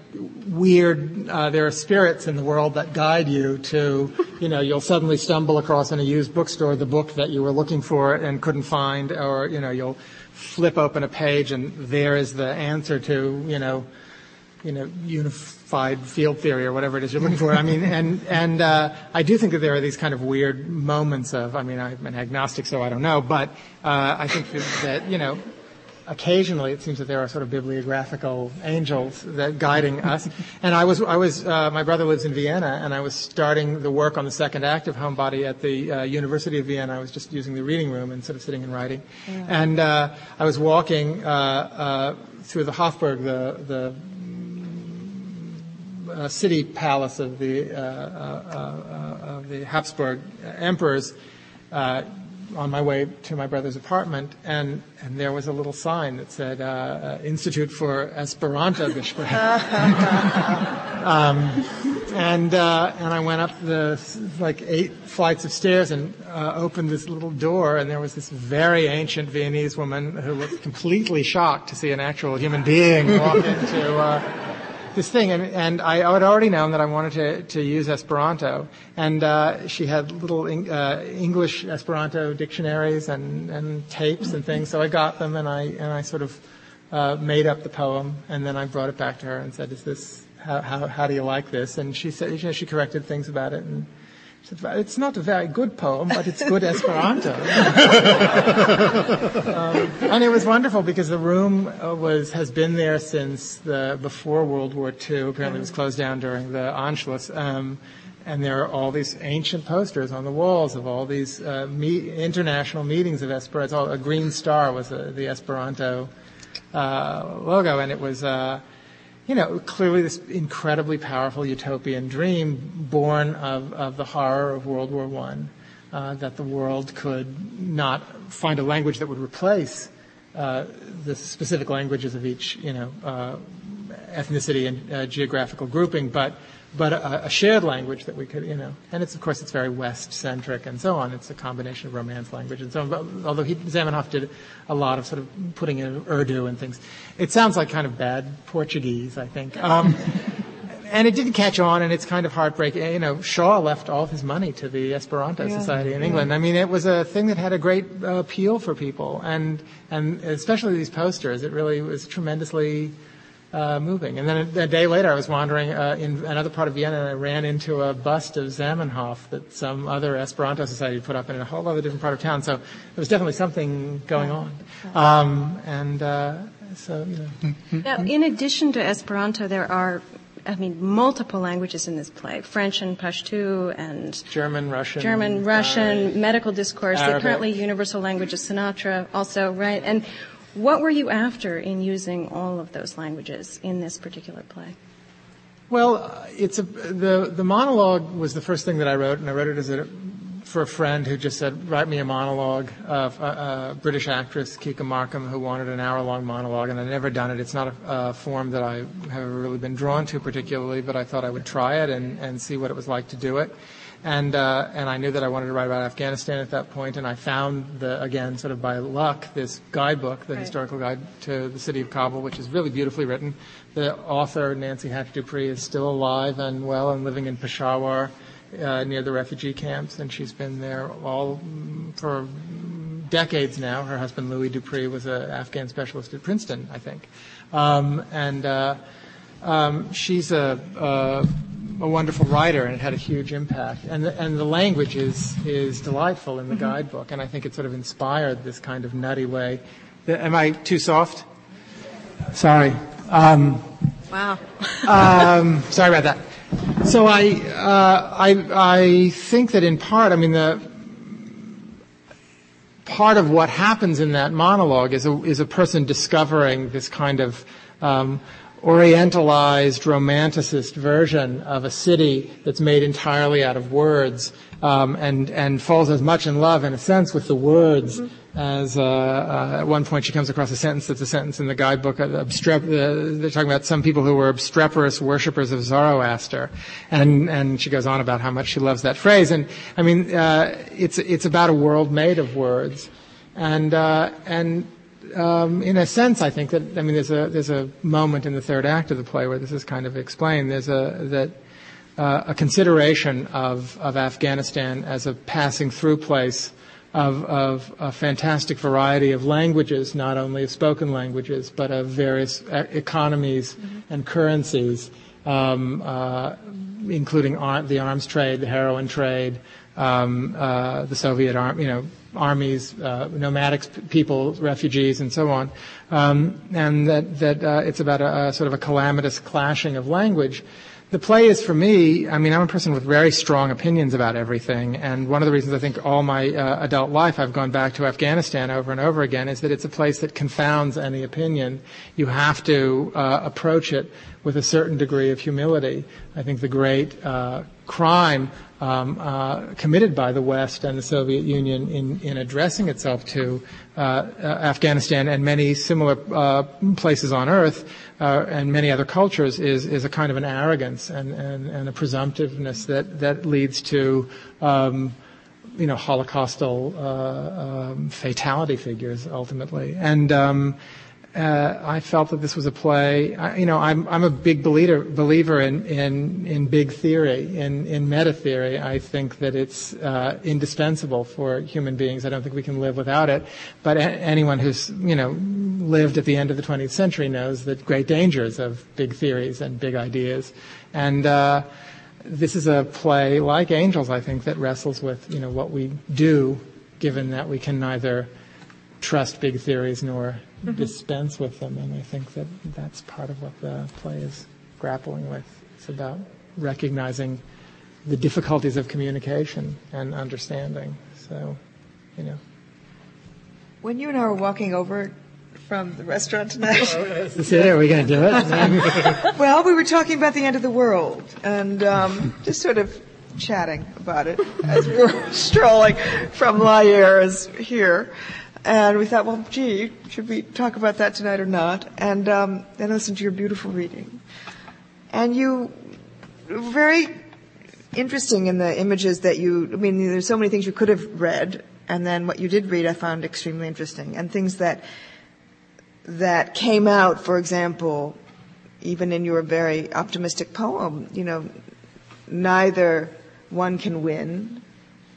weird, uh, there are spirits in the world that guide you to, you know, you'll suddenly stumble across in a used bookstore the book that you were looking for and couldn't find, or, you know, you'll flip open a page and there is the answer to, you know, you know, unified field theory or whatever it is you're looking for. I mean, and and uh, I do think that there are these kind of weird moments of. I mean, I'm an agnostic, so I don't know, but uh, I think that, that you know. Occasionally, it seems that there are sort of bibliographical angels that guiding us. And I was, I was, uh, my brother lives in Vienna, and I was starting the work on the second act of Homebody at the uh, University of Vienna. I was just using the reading room instead of sitting and writing. Yeah. And uh, I was walking uh, uh, through the Hofburg, the the uh, city palace of the, uh, uh, of the Habsburg emperors on my way to my brother's apartment, and, and there was a little sign that said uh, Institute for Esperanto (laughs) um, and uh, and I went up the like eight flights of stairs and uh, opened this little door, and there was this very ancient Viennese woman who was completely shocked to see an actual human being walk into this thing, and, and I had already known that I wanted to, to use Esperanto, and uh, she had little uh, English Esperanto dictionaries and, and tapes and things, so I got them and I and I sort of uh, made up the poem, and then I brought it back to her and said, "Is this how how, how do you like this?" And she said, you know, she corrected things about it and it's not a very good poem, but it's good Esperanto. (laughs) um, and it was wonderful because the room uh, was has been there since the before World War II. Apparently, it was closed down during the Anschluss. Um, and there are all these ancient posters on the walls of all these uh, me- international meetings of Esperanto. A green star was a, uh, the Esperanto uh, logo, and it was. Uh, you know, clearly this incredibly powerful utopian dream born of, of the horror of World War I, uh, that the world could not find a language that would replace uh, the specific languages of each, you know, uh, ethnicity and uh, geographical grouping, but but a, a, shared language that we could, you know, and it's of course it's very West centric and so on. It's a combination of Romance language and so on. But although he, Zamenhof did a lot of sort of putting in Urdu and things, it sounds like kind of bad Portuguese, I think. Um, (laughs) and it didn't catch on, and it's kind of heartbreaking. You know, Shaw left all of his money to the Esperanto yeah, Society in England. I mean, it was a thing that had a great uh, appeal for people, and and especially these posters. It really was tremendously uh, moving. And then a, a, day later, I was wandering uh, in another part of Vienna, and I ran into a bust of Zamenhof that some other Esperanto society put up in a whole other different part of town. So there was definitely something going on. Um, and uh, so, you know. Now, in addition to Esperanto, there are I mean, multiple languages in this play: French and Pashto, and German, Russian, German, Russian, medical discourse. Arabic. The apparently universal language of Sinatra, also right. And what were you after in using all of those languages in this particular play? Well, it's a, the the monologue was the first thing that I wrote, and I wrote it as a for a friend who just said, "Write me a monologue." Of a, a British actress, Kika Markham, who wanted an hour-long monologue, and I'd never done it. It's not a, a, form that I have really been drawn to particularly, but I thought I would try it and, and see what it was like to do it. And, uh, and I knew that I wanted to write about Afghanistan at that point, and I found, the, again, sort of by luck, this guidebook, the right. historical guide to the city of Kabul, which is really beautifully written. The author, Nancy Hatch Dupree, is still alive and well and living in Peshawar uh, near the refugee camps, and she's been there all for decades now. Her husband, Louis Dupree, was an Afghan specialist at Princeton, I think. Um, and uh, um, she's a, a a wonderful writer, and it had a huge impact. And the, and the language is is delightful in the mm-hmm. guidebook, and I think it sort of inspired this kind of nutty way. Am I too soft? Sorry. Um, wow. (laughs) um, sorry about that. So I, uh, I I think that in part, I mean the part of what happens in that monologue is a is a person discovering this kind of um, orientalized, romanticist version of a city that's made entirely out of words um, and and falls as much in love, in a sense, with the words mm-hmm. as uh, uh, at one point she comes across a sentence that's a sentence in the guidebook. Uh, they're talking about some people who were obstreperous worshippers of Zoroaster, and and she goes on about how much she loves that phrase. And I mean, uh, it's it's about a world made of words, and uh, and um, in a sense, I think that I mean, there's a there's a moment in the third act of the play where this is kind of explained. There's a that uh, a consideration of of Afghanistan as a passing through place of, of a fantastic variety of languages, not only of spoken languages, but of various economies mm-hmm. and currencies, um, uh, including ar- the arms trade, the heroin trade, um, uh, the Soviet arm, you know, armies, uh, nomadic people, refugees, and so on, um, and that that uh, it's about a, a, sort of a calamitous clashing of language the play is for me, I mean, I'm a person with very strong opinions about everything. And one of the reasons I think all my uh, adult life I've gone back to Afghanistan over and over again is that it's a place that confounds any opinion. You have to uh, approach it with a certain degree of humility. I think the great uh, crime um, uh, committed by the West and the Soviet Union in, in addressing itself to uh, uh Afghanistan and many similar places on Earth and many other cultures is, is a kind of an arrogance and, and, and a presumptiveness that, that leads to um, you know, Holocaustal um, fatality figures ultimately. And um, uh, I felt that this was a play. I, you know, I'm I'm a big believer believer in in in big theory, in in meta theory. I think that it's uh, indispensable for human beings. I don't think we can live without it. But a- anyone who's you know lived at the end of the 20th century knows the great dangers of big theories and big ideas, and. Uh, this is a play like Angels, I think, that wrestles with you know what we do, given that we can neither trust big theories nor mm-hmm. dispense with them. And I think that that's part of what the play is grappling with. It's about recognizing the difficulties of communication and understanding. So, you know. When you and I were walking over from the restaurant tonight. Is it? Are we going to do it? (laughs) well, we were talking about the end of the world and um, just sort of chatting about it as we were (laughs) strolling from La here. And we thought, well, gee, should we talk about that tonight or not? And um, then listen to your beautiful reading. And you, were very interesting in the images that you, I mean, there's so many things you could have read, and then what you did read I found extremely interesting. And things that, that came out, for example, even in your very optimistic poem, you know, neither one can win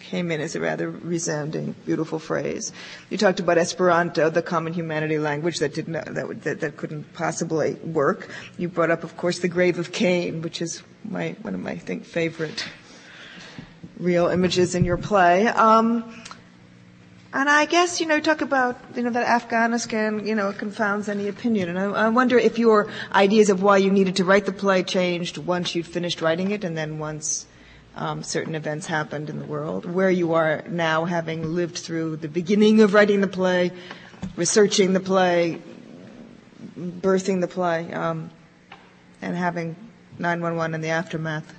came in as a rather resounding, beautiful phrase. You talked about Esperanto, the common humanity language that did not, that, that, that couldn't possibly work. You brought up, of course, the grave of Cain, which is my, one of my, I think, favorite real images in your play. Um, and I guess, you know, talk about, you know, that Afghanistan, you know, confounds any opinion. And I, I, wonder if your ideas of why you needed to write the play changed once you'd finished writing it and then once um, certain events happened in the world, where you are now having lived through the beginning of writing the play, researching the play, birthing the play, um, and having 911 and the aftermath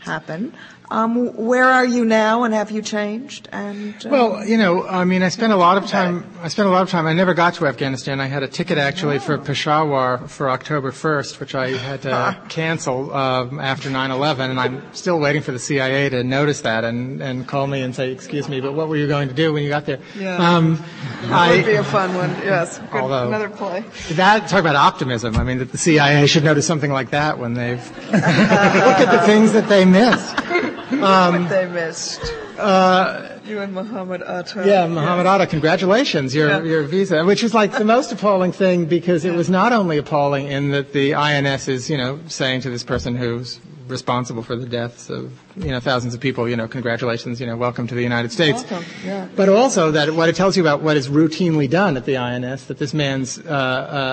happen. Um, where are you now, and have you changed? And uh, well, you know, I mean, I spent a lot of time. I spent a lot of time. I never got to Afghanistan. I had a ticket actually oh. for Peshawar for October 1st, which I had to cancel um, after 9/11, and I'm still waiting for the CIA to notice that and and call me and say, "Excuse me, but what were you going to do when you got there?" Yeah, um, that I, would be a fun one. Yes, Good, although another play. That talk about optimism. I mean, that the CIA should notice something like that when they've (laughs) (laughs) look at the things that they missed. (laughs) Um, what they missed. Uh, you and Muhammad Atta. Yeah, Muhammad. Atta, congratulations, your, yeah. your visa, which is like the most appalling thing because it was not only appalling in that the INS is, you know, saying to this person who's responsible for the deaths of, you know, thousands of people, you know, congratulations, you know, welcome to the United States. Welcome, yeah. But also that what it tells you about what is routinely done at the INS, that this man's uh,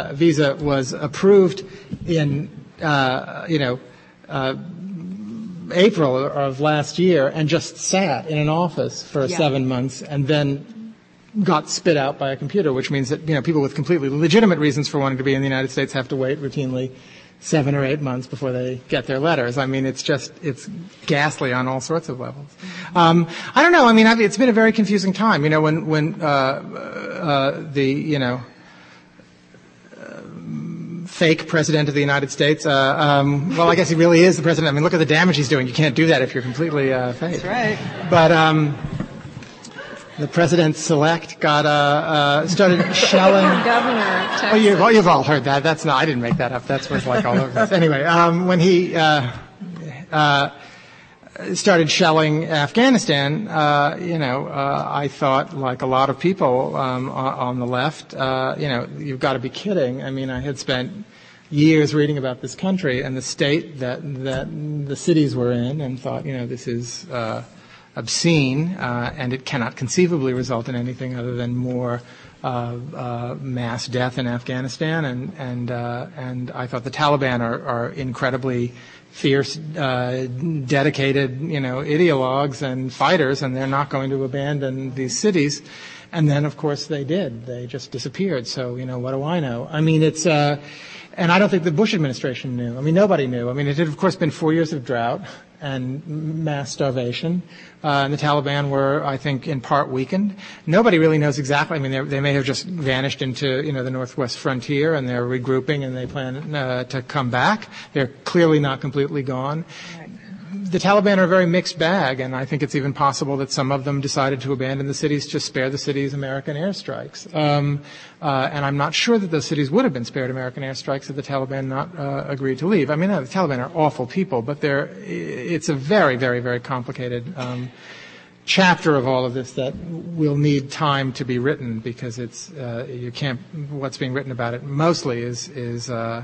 uh, visa was approved in, uh, you know, uh, April of last year and just sat in an office for yeah. seven months and then got spit out by a computer, which means that you know people with completely legitimate reasons for wanting to be in the United States have to wait routinely seven or eight months before they get their letters. I mean, it's just it's ghastly on all sorts of levels. Um, I don't know. I mean, I've, it's been a very confusing time. You know, when when uh, uh, the you know fake president of the United States. Uh, um, well, I guess he really is the president. I mean, look at the damage he's doing. You can't do that if you're completely uh, fake. That's right. But um, the president-select got uh, uh, started (laughs) shelling. Governor. Oh, you've, oh, you've all heard that. That's not. I didn't make that up. That's what's like all over this. (laughs) Anyway, um, when he uh, uh, started shelling Afghanistan, uh, you know, uh, I thought, like a lot of people um, on the left, uh, you know, you've got to be kidding. I mean, I had spent years reading about this country and the state that that the cities were in, and thought, you know, this is uh, obscene, uh, and it cannot conceivably result in anything other than more. Uh, uh, mass death in Afghanistan, and and uh, and I thought the Taliban are, are incredibly fierce, uh, dedicated, you know, ideologues and fighters, and they're not going to abandon these cities. And then, of course, they did. They just disappeared. So, you know, what do I know? I mean, it's, uh, and I don't think the Bush administration knew. I mean, nobody knew. I mean, it had, of course, been four years of drought and mass starvation. Uh, and the Taliban were, I think, in part weakened. Nobody really knows exactly. I mean, they may have just vanished into, you know, the northwest frontier and they're regrouping and they plan uh, to come back. They're clearly not completely gone. Right the Taliban are a very mixed bag, and I think it's even possible that some of them decided to abandon the cities to spare the cities American airstrikes. Um, uh, and I'm not sure that those cities would have been spared American airstrikes if the Taliban not uh, agreed to leave. I mean, the Taliban are awful people, but they're, it's a very, very, very complicated um, chapter of all of this that will need time to be written because it's uh, you can't. What's being written about it mostly is is uh,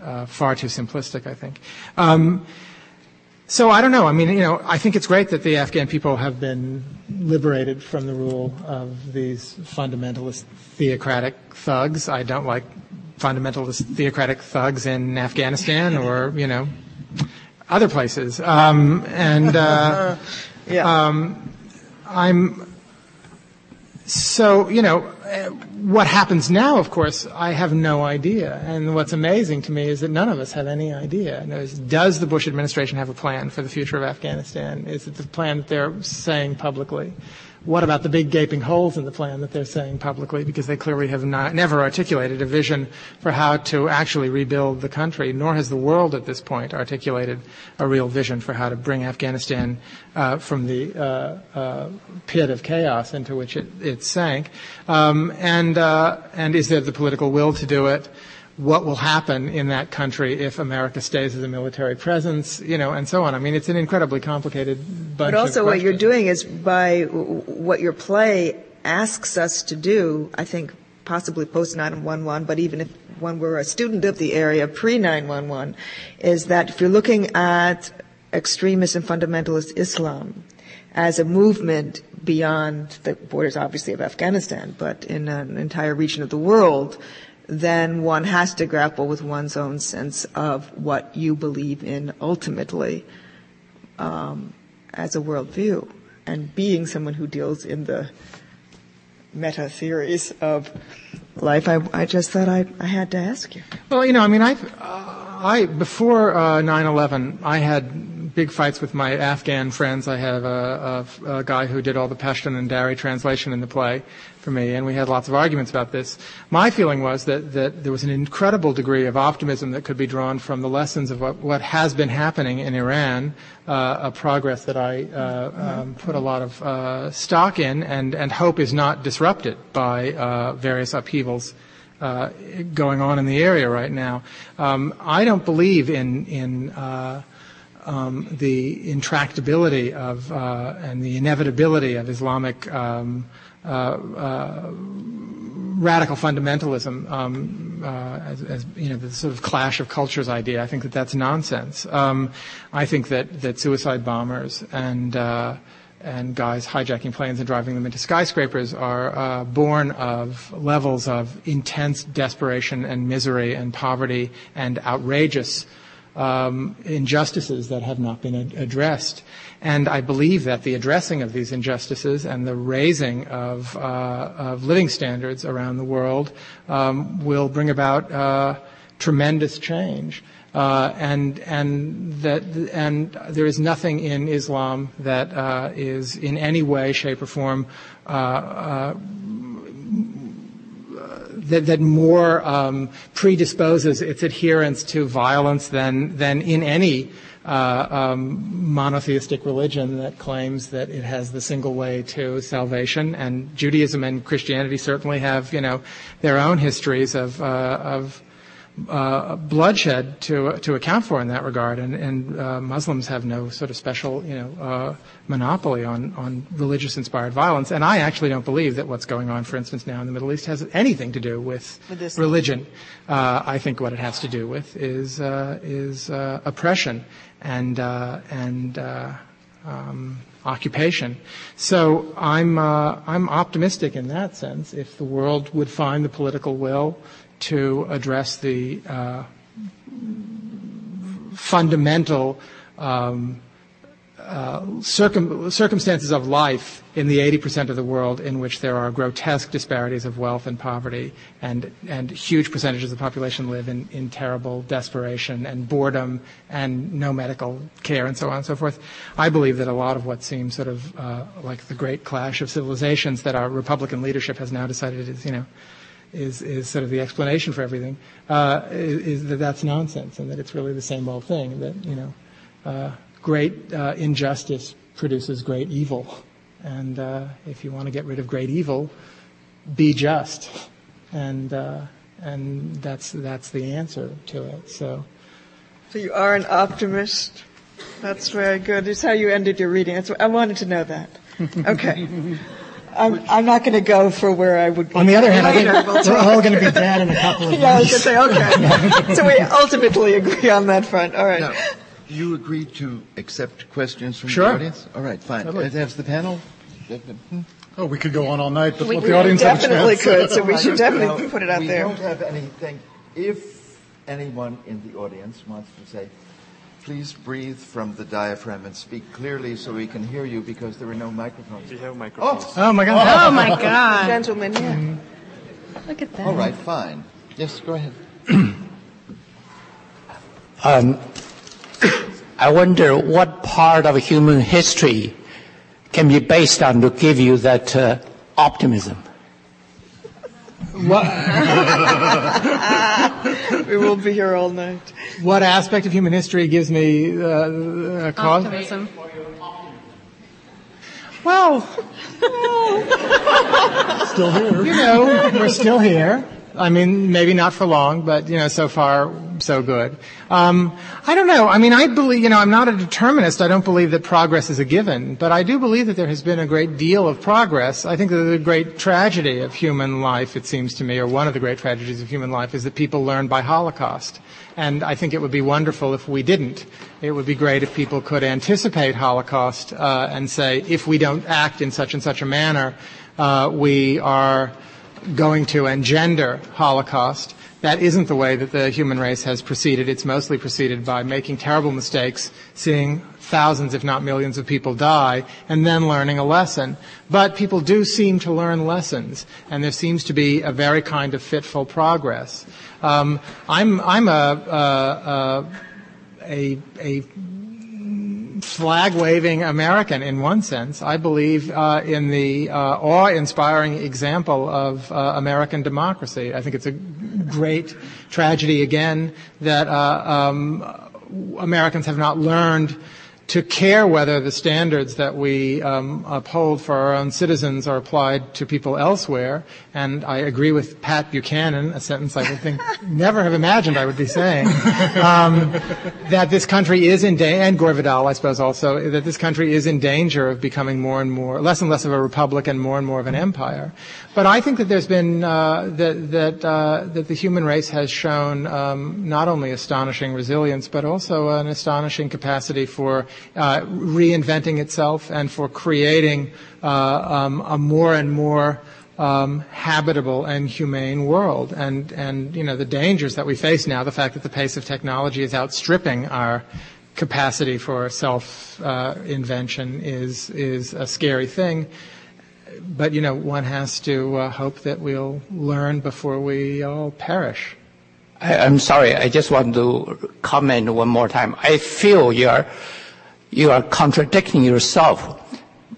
uh, far too simplistic. I think. Um, so I don't know. I mean, you know, I think it's great that the Afghan people have been liberated from the rule of these fundamentalist theocratic thugs. I don't like fundamentalist theocratic thugs in Afghanistan or, you know, other places. Um, and uh, (laughs) yeah. um, I'm so, you know, what happens now, of course, I have no idea. And what's amazing to me is that none of us have any idea. Does the Bush administration have a plan for the future of Afghanistan? Is it the plan that they're saying publicly? What about the big gaping holes in the plan that they're saying publicly? Because they clearly have not, never articulated a vision for how to actually rebuild the country, nor has the world at this point articulated a real vision for how to bring Afghanistan uh, from the uh, uh, pit of chaos into which it, it sank. Um, and, uh, and is there the political will to do it? What will happen in that country if America stays as a military presence, you know, and so on. I mean, it's an incredibly complicated bunch But also what you're doing is by what your play asks us to do, I think possibly post 911, but even if one were a student of the area pre 911, is that if you're looking at extremist and fundamentalist Islam as a movement beyond the borders, obviously, of Afghanistan, but in an entire region of the world, then one has to grapple with one's own sense of what you believe in ultimately um, as a worldview. And being someone who deals in the meta theories of life, I, I just thought I, I, had to ask you. Well, you know, I mean, I, uh, I before uh, 9/11, I had big fights with my Afghan friends. I have a, a, a guy who did all the Pashtun and Dari translation in the play, for me, and we had lots of arguments about this. My feeling was that, that there was an incredible degree of optimism that could be drawn from the lessons of what, what has been happening in Iran, uh, a progress that I uh, um, put a lot of uh, stock in and, and hope is not disrupted by uh, various upheavals. Uh, going on in the area right now. Um, I don't believe in in uh, um, the intractability of and the inevitability of Islamic um, uh, uh, radical fundamentalism um, uh, as, as, you know the sort of clash of cultures idea. I think that that's nonsense. Um, I think that that suicide bombers and uh, and guys hijacking planes and driving them into skyscrapers are uh, born of levels of intense desperation and misery and poverty and outrageous um, injustices that have not been ad- addressed. And I believe that the addressing of these injustices and the raising of, uh, of living standards around the world um, will bring about uh, tremendous change. Uh, and and that and there is nothing in Islam that uh, is in any way, shape, or form uh, uh, that, that, more um, predisposes its adherence to violence than than in any uh, um, monotheistic religion that claims that it has the single way to salvation. And Judaism and Christianity certainly have, you know, their own histories of, uh, of uh, bloodshed to to account for in that regard, and, and uh, Muslims have no sort of special you know uh, monopoly on on religious inspired violence. And I actually don't believe that what's going on, for instance, now in the Middle East has anything to do with Medicinal. religion. Uh, I think what it has to do with is uh, is uh, oppression and and um, occupation. So I'm I'm optimistic in that sense. If the world would find the political will to address the uh, fundamental um, uh, circum- circumstances of life in the 80% of the world in which there are grotesque disparities of wealth and poverty, and, and huge percentages of the population live in, in terrible desperation and boredom and no medical care and so on and so forth. I believe that a lot of what seems sort of uh, like the great clash of civilizations that our Republican leadership has now decided is, you know, is, is sort of the explanation for everything, uh, is, is, that that's nonsense and that it's really the same old thing, that, you know, uh, great uh, injustice produces great evil. And uh, if you want to get rid of great evil, be just. And, uh, and that's, that's the answer to it. So, so you are an optimist. That's very good. It's how you ended your reading. I wanted to know that. Okay. (laughs) I'm, I'm not going to go for where I would. On the other hand, I think we're all going to be dead in a couple of (laughs) yeah, I was going to say okay. (laughs) so we ultimately agree on that front. All right. Now, you agree to accept questions from sure. the audience? All right, fine. Totally. Has the panel? Hmm? Oh, we could go on all night, but we, let the audience definitely have a chance. could. So we should definitely put it out we there. We don't have anything. If anyone in the audience wants to say please breathe from the diaphragm and speak clearly so we can hear you because there are no microphones. Do you have microphones? Oh, oh my God. Oh my God. Gentlemen here. Mm-hmm. Look at that. All right, fine. Yes, go ahead. (clears throat) um, (coughs) I wonder what part of human history can be based on to give you that uh, optimism. What? (laughs) (laughs) (laughs) we will be here all night. What aspect of human history gives me uh, a cause? Optimism. Well, (laughs) (laughs) still here. You know, we're still here. I mean, maybe not for long, but you know, so far so good. Um, I don't know. I mean, I believe, you know, I'm not a determinist. I don't believe that progress is a given, but I do believe that there has been a great deal of progress. I think that the great tragedy of human life, it seems to me, or one of the great tragedies of human life, is that people learn by Holocaust. And I think it would be wonderful if we didn't. It would be great if people could anticipate Holocaust uh, and say, if we don't act in such and such a manner, uh, we are going to engender Holocaust. That isn't the way that the human race has proceeded. It's mostly proceeded by making terrible mistakes, seeing thousands, if not millions of people die, and then learning a lesson. But people do seem to learn lessons, and there seems to be a very kind of fitful progress. Um, I'm, I'm a, a, a, a flag waving American in one sense. I believe uh, in the uh, awe inspiring example of uh, American democracy. I think it's a great tragedy again that uh, um, Americans have not learned to care whether the standards that we um, uphold for our own citizens are applied to people elsewhere. And I agree with Pat Buchanan, a sentence I would think (laughs) never have imagined I would be saying, um, that this country is in danger, and Gore Vidal, I suppose also, that this country is in danger of becoming more and more, less and less of a republic and more and more of an empire. But I think that there's been, uh, that, that, uh, that the human race has shown um, not only astonishing resilience, but also an astonishing capacity for uh, reinventing itself and for creating uh, um, a more and more um, habitable and humane world. And, and, you know, the dangers that we face now, the fact that the pace of technology is outstripping our capacity for self uh, invention is, is a scary thing. But, you know, one has to uh, hope that we'll learn before we all perish. I, am sorry, I just want to comment one more time. I feel you're you are contradicting yourself.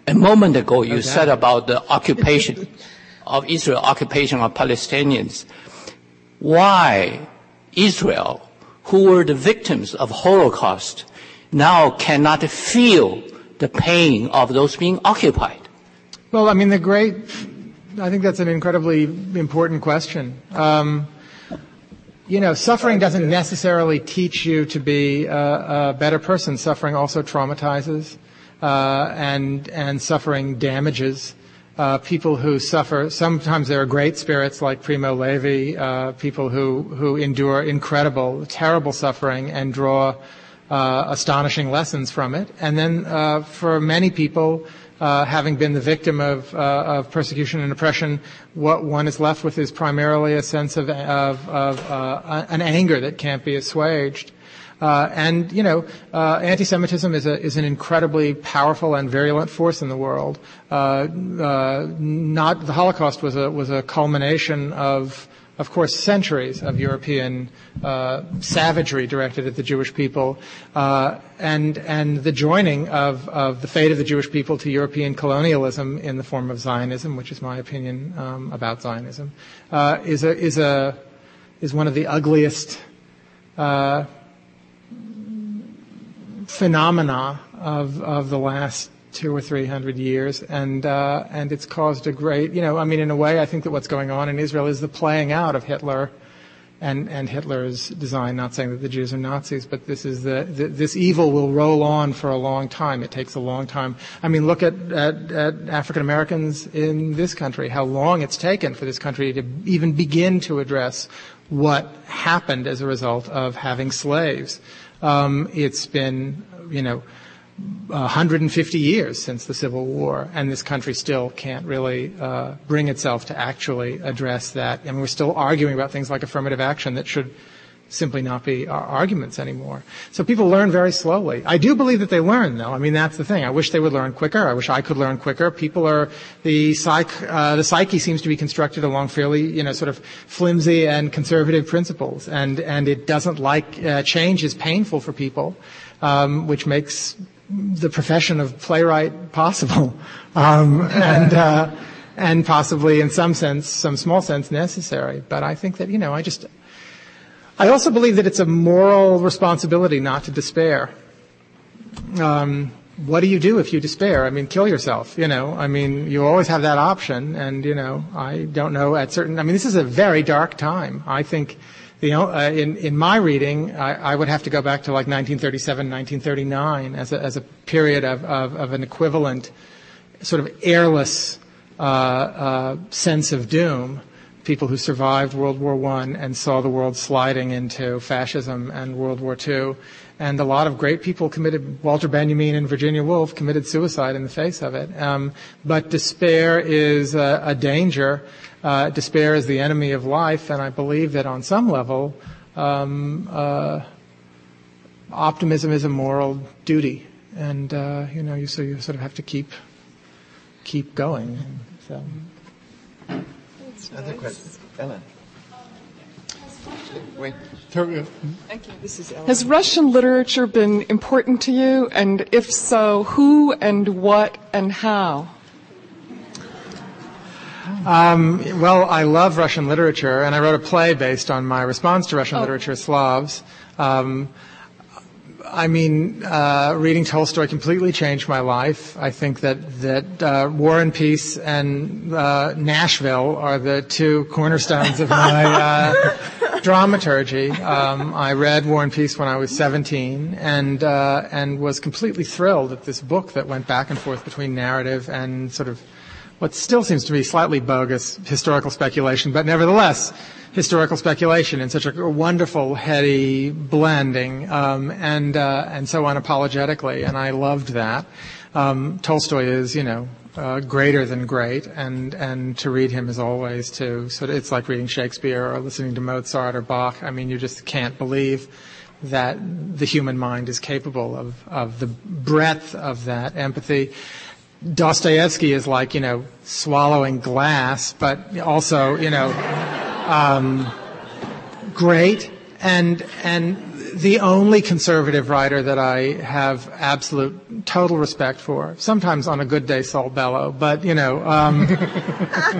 A moment ago, you okay. said about the occupation (laughs) of Israel, occupation of Palestinians. Why Israel, who were the victims of Holocaust, now cannot feel the pain of those being occupied? Well, I mean, the great, I think that's an incredibly important question. Um, you know, suffering doesn't necessarily teach you to be a, a better person. Suffering also traumatizes, uh, and and suffering damages. Uh, people who suffer, sometimes there are great spirits like Primo Levi, uh, people who, who endure incredible, terrible suffering and draw uh, astonishing lessons from it. And then uh, for many people, uh, having been the victim of, uh, of, persecution and oppression, what one is left with is primarily a sense of, of, of uh, an anger that can't be assuaged. Uh, and you know, uh, anti-Semitism is, a, is an incredibly powerful and virulent force in the world. Uh, not the Holocaust was a was a culmination of of course, centuries of European uh, savagery directed at the Jewish people, uh, and and the joining of of the fate of the Jewish people to European colonialism in the form of Zionism, which is my opinion um, about Zionism, uh, is a is a is one of the ugliest uh, phenomena of of the last two or three hundred years, and uh, and it's caused a great, you know, I mean, in a way, I think that what's going on in Israel is the playing out of Hitler. And, and Hitler's design, not saying that the Jews are Nazis, but this is the, the, this evil will roll on for a long time. It takes a long time. I mean, look at, at, at African Americans in this country, how long it's taken for this country to even begin to address what happened as a result of having slaves. Um, it's been, you know, 150 years since the Civil War, and this country still can't really uh, bring itself to actually address that. And we're still arguing about things like affirmative action that should simply not be arguments anymore. So people learn very slowly. I do believe that they learn, though. I mean, that's the thing. I wish they would learn quicker. I wish I could learn quicker. People are the psych, uh, the psyche seems to be constructed along fairly, you know, sort of flimsy and conservative principles, and and it doesn't like uh, change is painful for people, um, which makes the profession of playwright possible, (laughs) um, and uh, and possibly in some sense, some small sense, necessary. But I think that you know, I just, I also believe that it's a moral responsibility not to despair. Um, what do you do if you despair? I mean, kill yourself. You know, I mean, you always have that option, and you know, I don't know at certain. I mean, this is a very dark time. I think the, uh, in, in my reading, I, I, would have to go back to like 1937, 1939 as a, as a period of, of, of an equivalent sort of airless uh, uh, sense of doom. People who survived World War I and saw the world sliding into fascism and World War II. And a lot of great people committed, Walter Benjamin and Virginia Woolf committed suicide in the face of it. Um, but despair is a, a danger uh, despair is the enemy of life, and I believe that on some level, um, uh, optimism is a moral duty, and uh, you know, you so you sort of have to keep keep going. So. Other questions, Ellen. Wait. Thank you. This is Ellen. Has Russian literature been important to you? And if so, who and what and how? Um, well, I love Russian literature, and I wrote a play based on my response to Russian oh. literature, Slavs. Um, I mean, uh, reading Tolstoy completely changed my life. I think that that uh, War and Peace and uh, Nashville are the two cornerstones of my uh, (laughs) dramaturgy. Um, I read War and Peace when I was 17, and uh, and was completely thrilled at this book that went back and forth between narrative and sort of what still seems to be slightly bogus historical speculation, but nevertheless historical speculation in such a wonderful, heady blending, um, and uh, and so unapologetically, and I loved that. Um, Tolstoy is, you know, uh, greater than great, and and to read him is always to sort of it's like reading Shakespeare or listening to Mozart or Bach. I mean, you just can't believe that the human mind is capable of of the breadth of that empathy. Dostoevsky is like, you know, swallowing glass, but also, you know, um, great. And, and the only conservative writer that I have absolute total respect for, sometimes on a good day, Saul Bellow, but, you know, um, (laughs)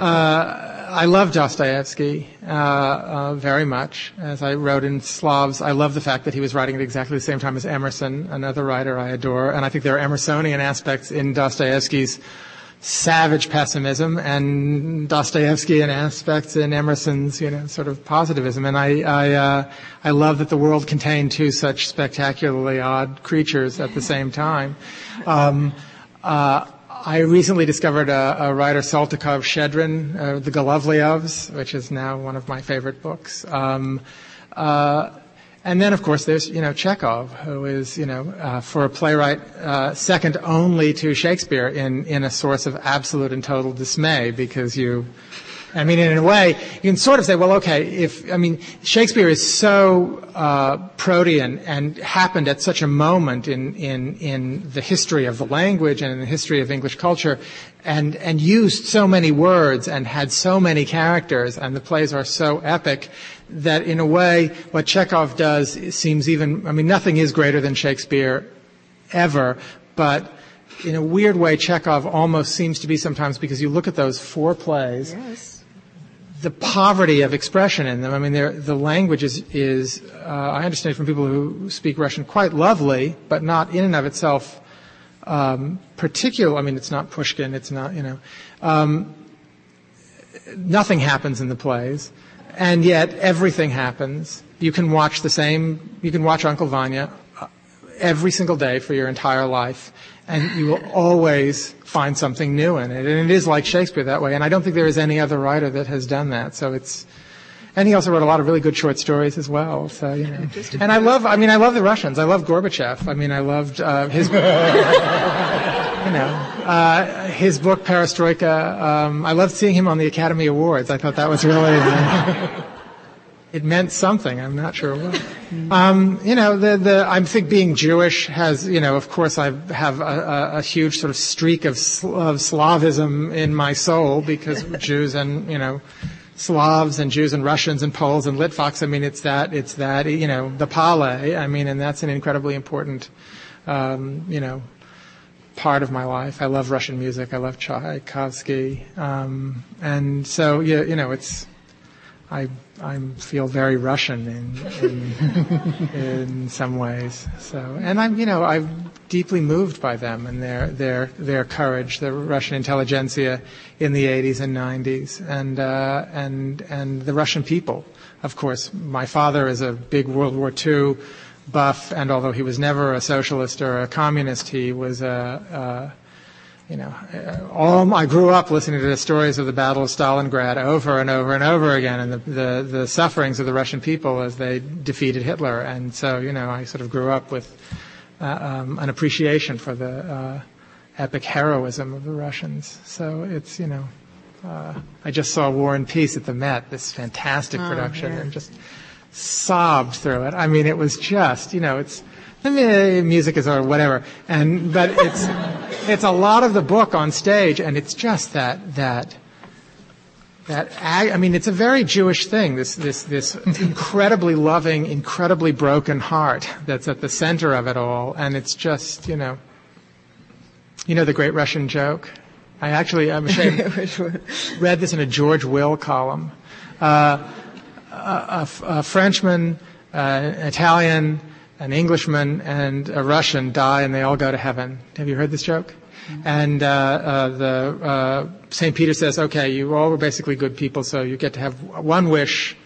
uh, I love Dostoevsky uh, uh, very much. As I wrote in Slavs, I love the fact that he was writing at exactly the same time as Emerson, another writer I adore. And I think there are Emersonian aspects in Dostoevsky's savage pessimism and Dostoevskian aspects in Emerson's, you know, sort of positivism. And I, I, uh, I love that the world contained two such spectacularly odd creatures at the same time. Um, uh, I recently discovered a, a writer, Saltykov Shchedrin, uh, The Golovliovs, which is now one of my favorite books. Um, uh, and then, of course, there's you know Chekhov, who is you know uh, for a playwright uh, second only to Shakespeare in in a source of absolute and total dismay because you. I mean, in a way, you can sort of say, well, okay, if, I mean, Shakespeare is so, uh, protean and happened at such a moment in, in, in the history of the language and in the history of English culture and, and used so many words and had so many characters and the plays are so epic that in a way, what Chekhov does seems even, I mean, nothing is greater than Shakespeare ever, but in a weird way, Chekhov almost seems to be sometimes because you look at those four plays. Yes. The poverty of expression in them. I mean, the language is, is uh, I understand from people who speak Russian, quite lovely, but not in and of itself um, particular. I mean, it's not Pushkin. It's not, you know. Um, nothing happens in the plays and yet everything happens. You can watch the same, you can watch Uncle Vanya uh, every single day for your entire life, and you will always find something new in it. And it is like Shakespeare that way, and I don't think there is any other writer that has done that. So it's, and he also wrote a lot of really good short stories as well. So you know, and I love, I mean, I love the Russians. I love Gorbachev. I mean, I loved uh, his. (laughs) you know, uh, his book Perestroika. Um, I loved seeing him on the Academy Awards. I thought that was really. Uh, it meant something. I'm not sure what. Um, you know, the, the, I think being Jewish has, you know, of course I have a, a, a huge sort of streak of, of Slavism in my soul because (laughs) Jews and, you know, Slavs and Jews and Russians and Poles and Litvaks. I mean, it's that, it's that, you know, the Pale. I mean, and that's an incredibly important, um, you know, part of my life. I love Russian music. I love Tchaikovsky, um, and so yeah, you know, it's I I feel very Russian in in, (laughs) in some ways. So, and I'm you know I'm deeply moved by them and their their their courage, the Russian intelligentsia in the 80s and 90s, and uh, and and the Russian people. Of course, my father is a big World War II buff, and although he was never a socialist or a communist, he was a, a you know, all I grew up listening to the stories of the Battle of Stalingrad over and over and over again, and the, the, the sufferings of the Russian people as they defeated Hitler. And so, you know, I sort of grew up with uh, um, an appreciation for the uh, epic heroism of the Russians. So it's, you know, uh, I just saw War and Peace at the Met, this fantastic oh, production, yeah. and just sobbed through it. I mean, it was just, you know, it's, music is or whatever, and but it's it's a lot of the book on stage, and it's just that that that I mean, it's a very Jewish thing. This this this incredibly loving, incredibly broken heart that's at the center of it all, and it's just you know, you know the great Russian joke. I actually I'm ashamed (laughs) read this in a George Will column. Uh, a, a, Frenchman, uh, an Italian, an Englishman, and a Russian die, and they all go to heaven. Have you heard this joke? Mm-hmm. And uh, uh, the uh, Saint Peter says, "Okay, you all were basically good people, so you get to have one wish,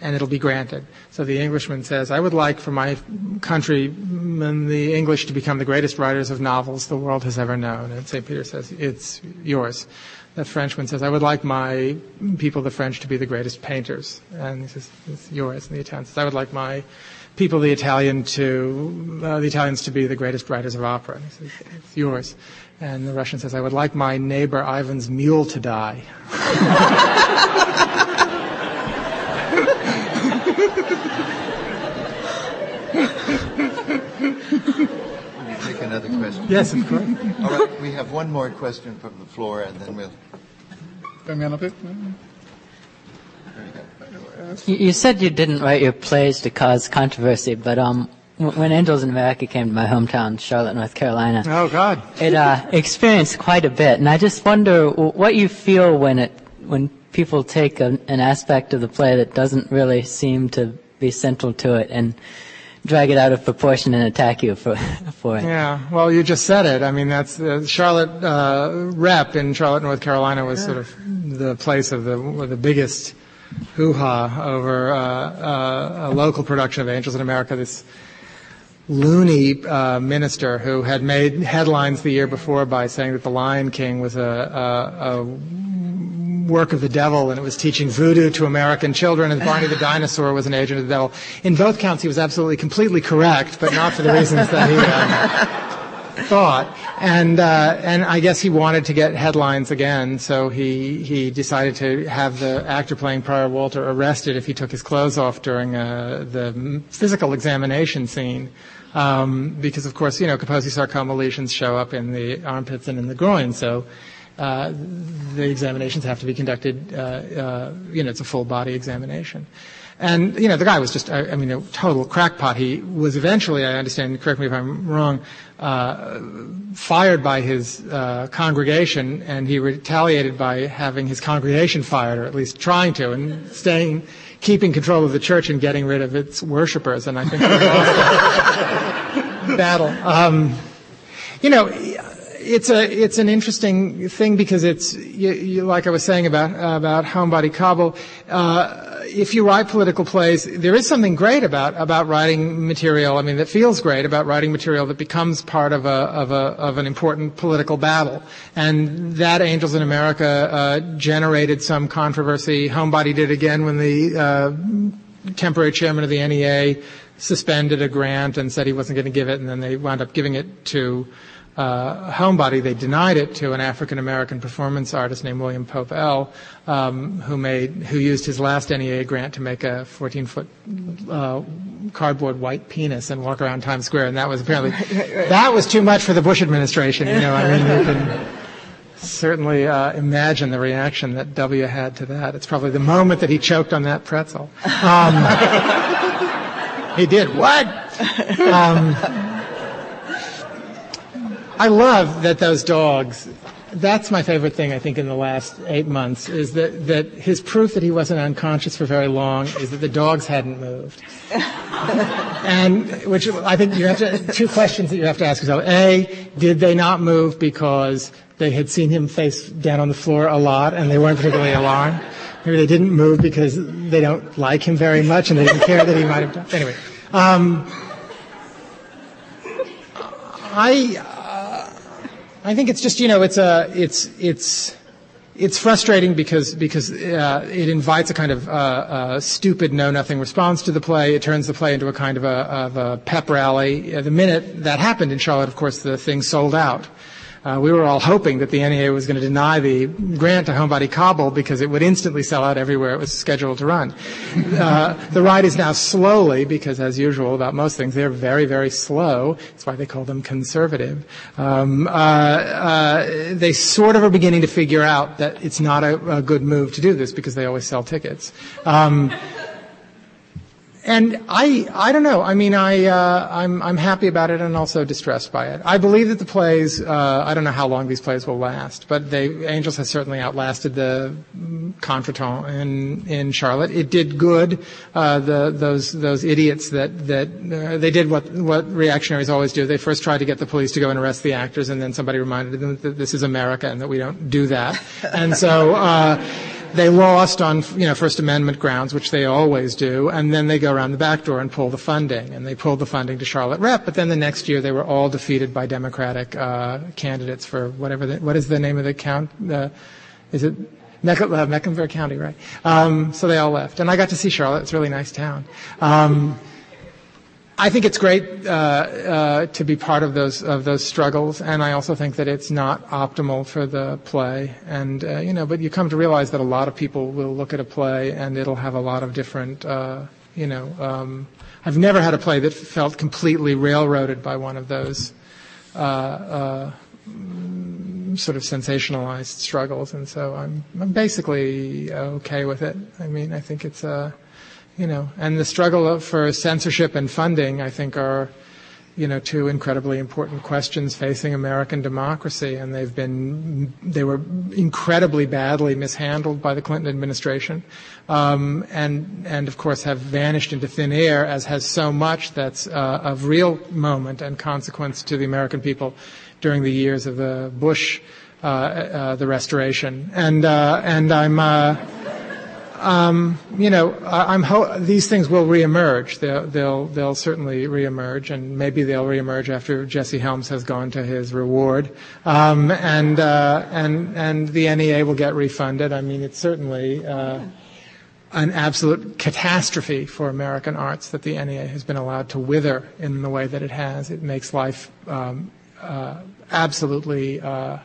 and it'll be granted." So the Englishman says, "I would like for my country, the English, to become the greatest writers of novels the world has ever known." And Saint Peter says, "It's yours." the Frenchman says, I would like my people, the French, to be the greatest painters. And he says, it's yours. And the Italian says, I would like my people, the Italian, to, uh, the Italians to be the greatest writers of opera. And he says, it's yours. And the Russian says, I would like my neighbor Ivan's mule to die. take another question? Yes, of course. All right, we have one more question from the floor, and then we'll. You said you didn't write your plays to cause controversy, but um, when Angels in America came to my hometown, Charlotte, North Carolina, oh God, it uh, (laughs) experienced quite a bit, and I just wonder what you feel when it when people take a, an aspect of the play that doesn't really seem to be central to it and drag it out of proportion and attack you for (laughs) for it. Yeah, well, you just said it. I mean, that's uh, Charlotte uh, Rep in Charlotte, North Carolina, was sort of the place of the the biggest hoo-ha over uh, uh, a local production of Angels in America. This loony uh, minister who had made headlines the year before by saying that The Lion King was a, a, a work of the devil and it was teaching voodoo to American children and Barney the (laughs) dinosaur was an agent of the devil. In both counts, he was absolutely completely correct, but not for the reasons that he uh, (laughs) thought. And uh, and I guess he wanted to get headlines again, so he he decided to have the actor playing Prior Walter arrested if he took his clothes off during uh, the physical examination scene. Um, because of course, you know, Kaposi sarcoma lesions show up in the armpits and in the groin, so uh, the examinations have to be conducted, uh, uh, you know, it's a full body examination. And, you know, the guy was just, I, I mean, a total crackpot. He was eventually, I understand, correct me if I'm wrong, uh, fired by his uh, congregation, and he retaliated by having his congregation fired, or at least trying to, and staying, keeping control of the church and getting rid of its worshippers. And I think (laughs) battle. Um, you know, it's a it's an interesting thing because it's you, you, like I was saying about about Homebody Kabul. Uh, if you write political plays, there is something great about about writing material. I mean, that feels great about writing material that becomes part of a of a of an important political battle. And that Angels in America uh, generated some controversy. Homebody did again when the uh, temporary chairman of the NEA suspended a grant and said he wasn't going to give it, and then they wound up giving it to uh, homebody, they denied it to an African American performance artist named William Pope L, um, who made who used his last NEA grant to make a 14 foot uh, cardboard white penis and walk around Times Square, and that was apparently (laughs) that was too much for the Bush administration. You know, I mean, you can certainly uh, imagine the reaction that W had to that. It's probably the moment that he choked on that pretzel. Um, (laughs) he did what? (laughs) Um, I love that those dogs. That's my favorite thing I think in the last eight months is that, that his proof that he wasn't unconscious for very long is that the dogs hadn't moved. (laughs) and which I think you have to, two questions that you have to ask yourself. A, did they not move because they had seen him face down on the floor a lot and they weren't particularly alarmed? Maybe they didn't move because they don't like him very much and they didn't care that he might have done. Anyway, um, I, I think it's just you know it's a it's it's it's frustrating because because uh, it invites a kind of uh, uh, stupid know nothing response to the play. It turns the play into a kind of a, of a pep rally. the minute that happened in Charlotte, of course, the thing sold out. Uh, we were all hoping that the NEA was going to deny the grant to Homebody Kabul because it would instantly sell out everywhere it was scheduled to run. Uh, the ride is now slowly, because as usual about most things, they're very, very slow. That's why they call them conservative. Um, uh, uh they sort of are beginning to figure out that it's not a, a, good move to do this because they always sell tickets. Um, and I, I don't know. I mean, I, uh, I'm, I'm happy about it and also distressed by it. I believe that the plays, uh, I don't know how long these plays will last, but they, Angels has certainly outlasted the contretemps in, in Charlotte. It did good. Uh, the, those, those idiots that, that, uh, they did what, what reactionaries always do. They first tried to get the police to go and arrest the actors and then somebody reminded them that this is America and that we don't do that. And so, uh, they lost on you know First Amendment grounds, which they always do, and then they go around the back door and pull the funding, and they pulled the funding to Charlotte Rep. But then the next year they were all defeated by Democratic uh, candidates for whatever the, what is the name of the count? Uh, is it Meck- uh, Mecklenburg County, right? Um, so they all left, and I got to see Charlotte. It's a really nice town. Um, I think it's great uh, uh, to be part of those of those struggles, and I also think that it's not optimal for the play. And uh, you know, but you come to realize that a lot of people will look at a play, and it'll have a lot of different. Uh, you know, um, I've never had a play that felt completely railroaded by one of those uh, uh, sort of sensationalized struggles, and so I'm I'm basically okay with it. I mean, I think it's a you know, and the struggle for censorship and funding, I think, are, you know, two incredibly important questions facing American democracy, and they've been they were incredibly badly mishandled by the Clinton administration, um, and and of course have vanished into thin air, as has so much that's uh, of real moment and consequence to the American people during the years of the Bush, uh, uh, the restoration, and uh, and I'm. Um, you know, I'm ho- these things will reemerge. They'll, they'll, they'll certainly reemerge, and maybe they'll reemerge after Jesse Helms has gone to his reward, um, and uh, and and the NEA will get refunded. I mean, it's certainly. Uh, an absolute catastrophe for American arts that the NEA has been allowed to wither in the way that it has. It makes life um, uh, absolutely uh,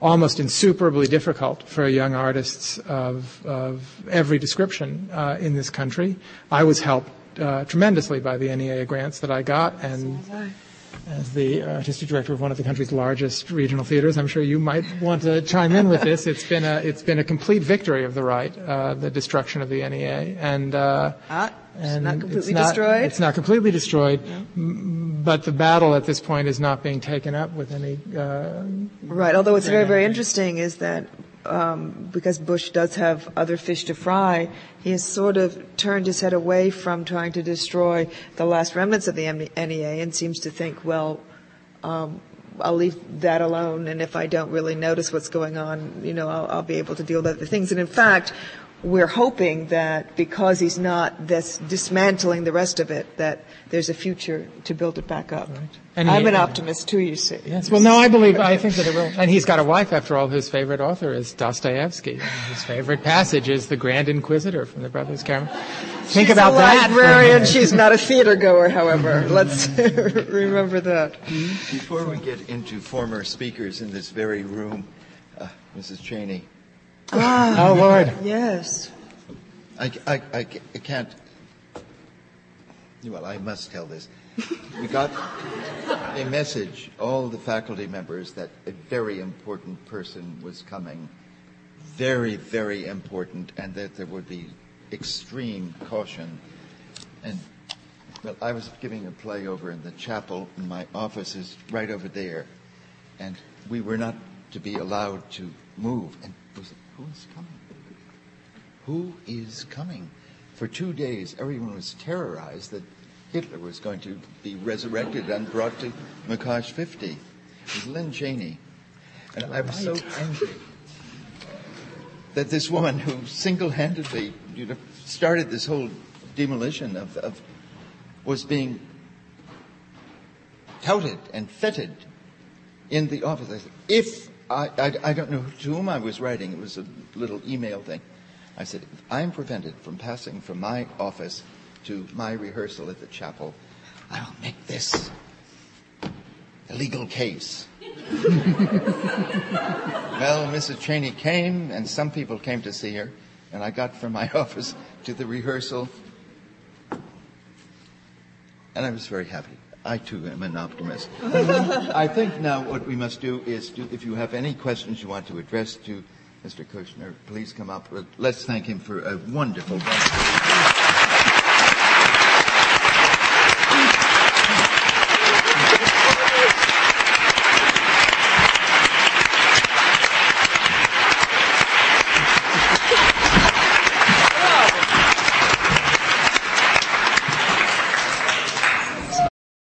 almost insuperably difficult for young artists of, of every description uh, in this country. I was helped uh, tremendously by the NEA grants that I got, and as the artistic director of one of the country's largest regional theaters, I'm sure you might want to chime in with this. It's been a it's been a complete victory of the right, uh, the destruction of the NEA, and. Ah, it's not completely it's not, destroyed. It's not completely destroyed, but the battle at this point is not being taken up with any. Uh, right. Although it's very, very interesting is that um, because Bush does have other fish to fry, he has sort of turned his head away from trying to destroy the last remnants of the NEA and seems to think, well. Um, I'll leave that alone, and if I don't really notice what's going on, you know, I'll, I'll be able to deal with other things. And in fact, we're hoping that because he's not this dismantling the rest of it, that there's a future to build it back up. Right. And I'm he, an optimist too, you see. Yes. Well, no, I believe, I think that it will. And he's got a wife, after all, whose favorite author is Dostoevsky. His favorite passage is the Grand Inquisitor from the Brothers Karamazov. Think she's about a that. librarian. she's not a theater goer, however. (laughs) Let's (laughs) remember that. Before we get into former speakers in this very room, uh, Mrs. Cheney, Ah, oh Lord. Yes. I, I, I, I can't. Well, I must tell this. We got a message, all the faculty members, that a very important person was coming. Very, very important, and that there would be extreme caution. And, well, I was giving a play over in the chapel, and my office is right over there. And we were not to be allowed to move. And was who is coming? Who is coming? For two days, everyone was terrorized that Hitler was going to be resurrected and brought to McCosh 50. It was Lynn Cheney. And I was so angry that this woman who single-handedly you know, started this whole demolition of, of was being touted and feted in the office. I said, if I, I, I, don't know to whom I was writing. It was a little email thing. I said, I'm prevented from passing from my office to my rehearsal at the chapel, I'll make this a legal case. (laughs) well, Mrs. Cheney came, and some people came to see her, and I got from my (laughs) office to the rehearsal, and I was very happy. I too am an optimist. (laughs) I think now what we must do is, to, if you have any questions you want to address to Mr. Kushner, please come up. Let's thank him for a wonderful.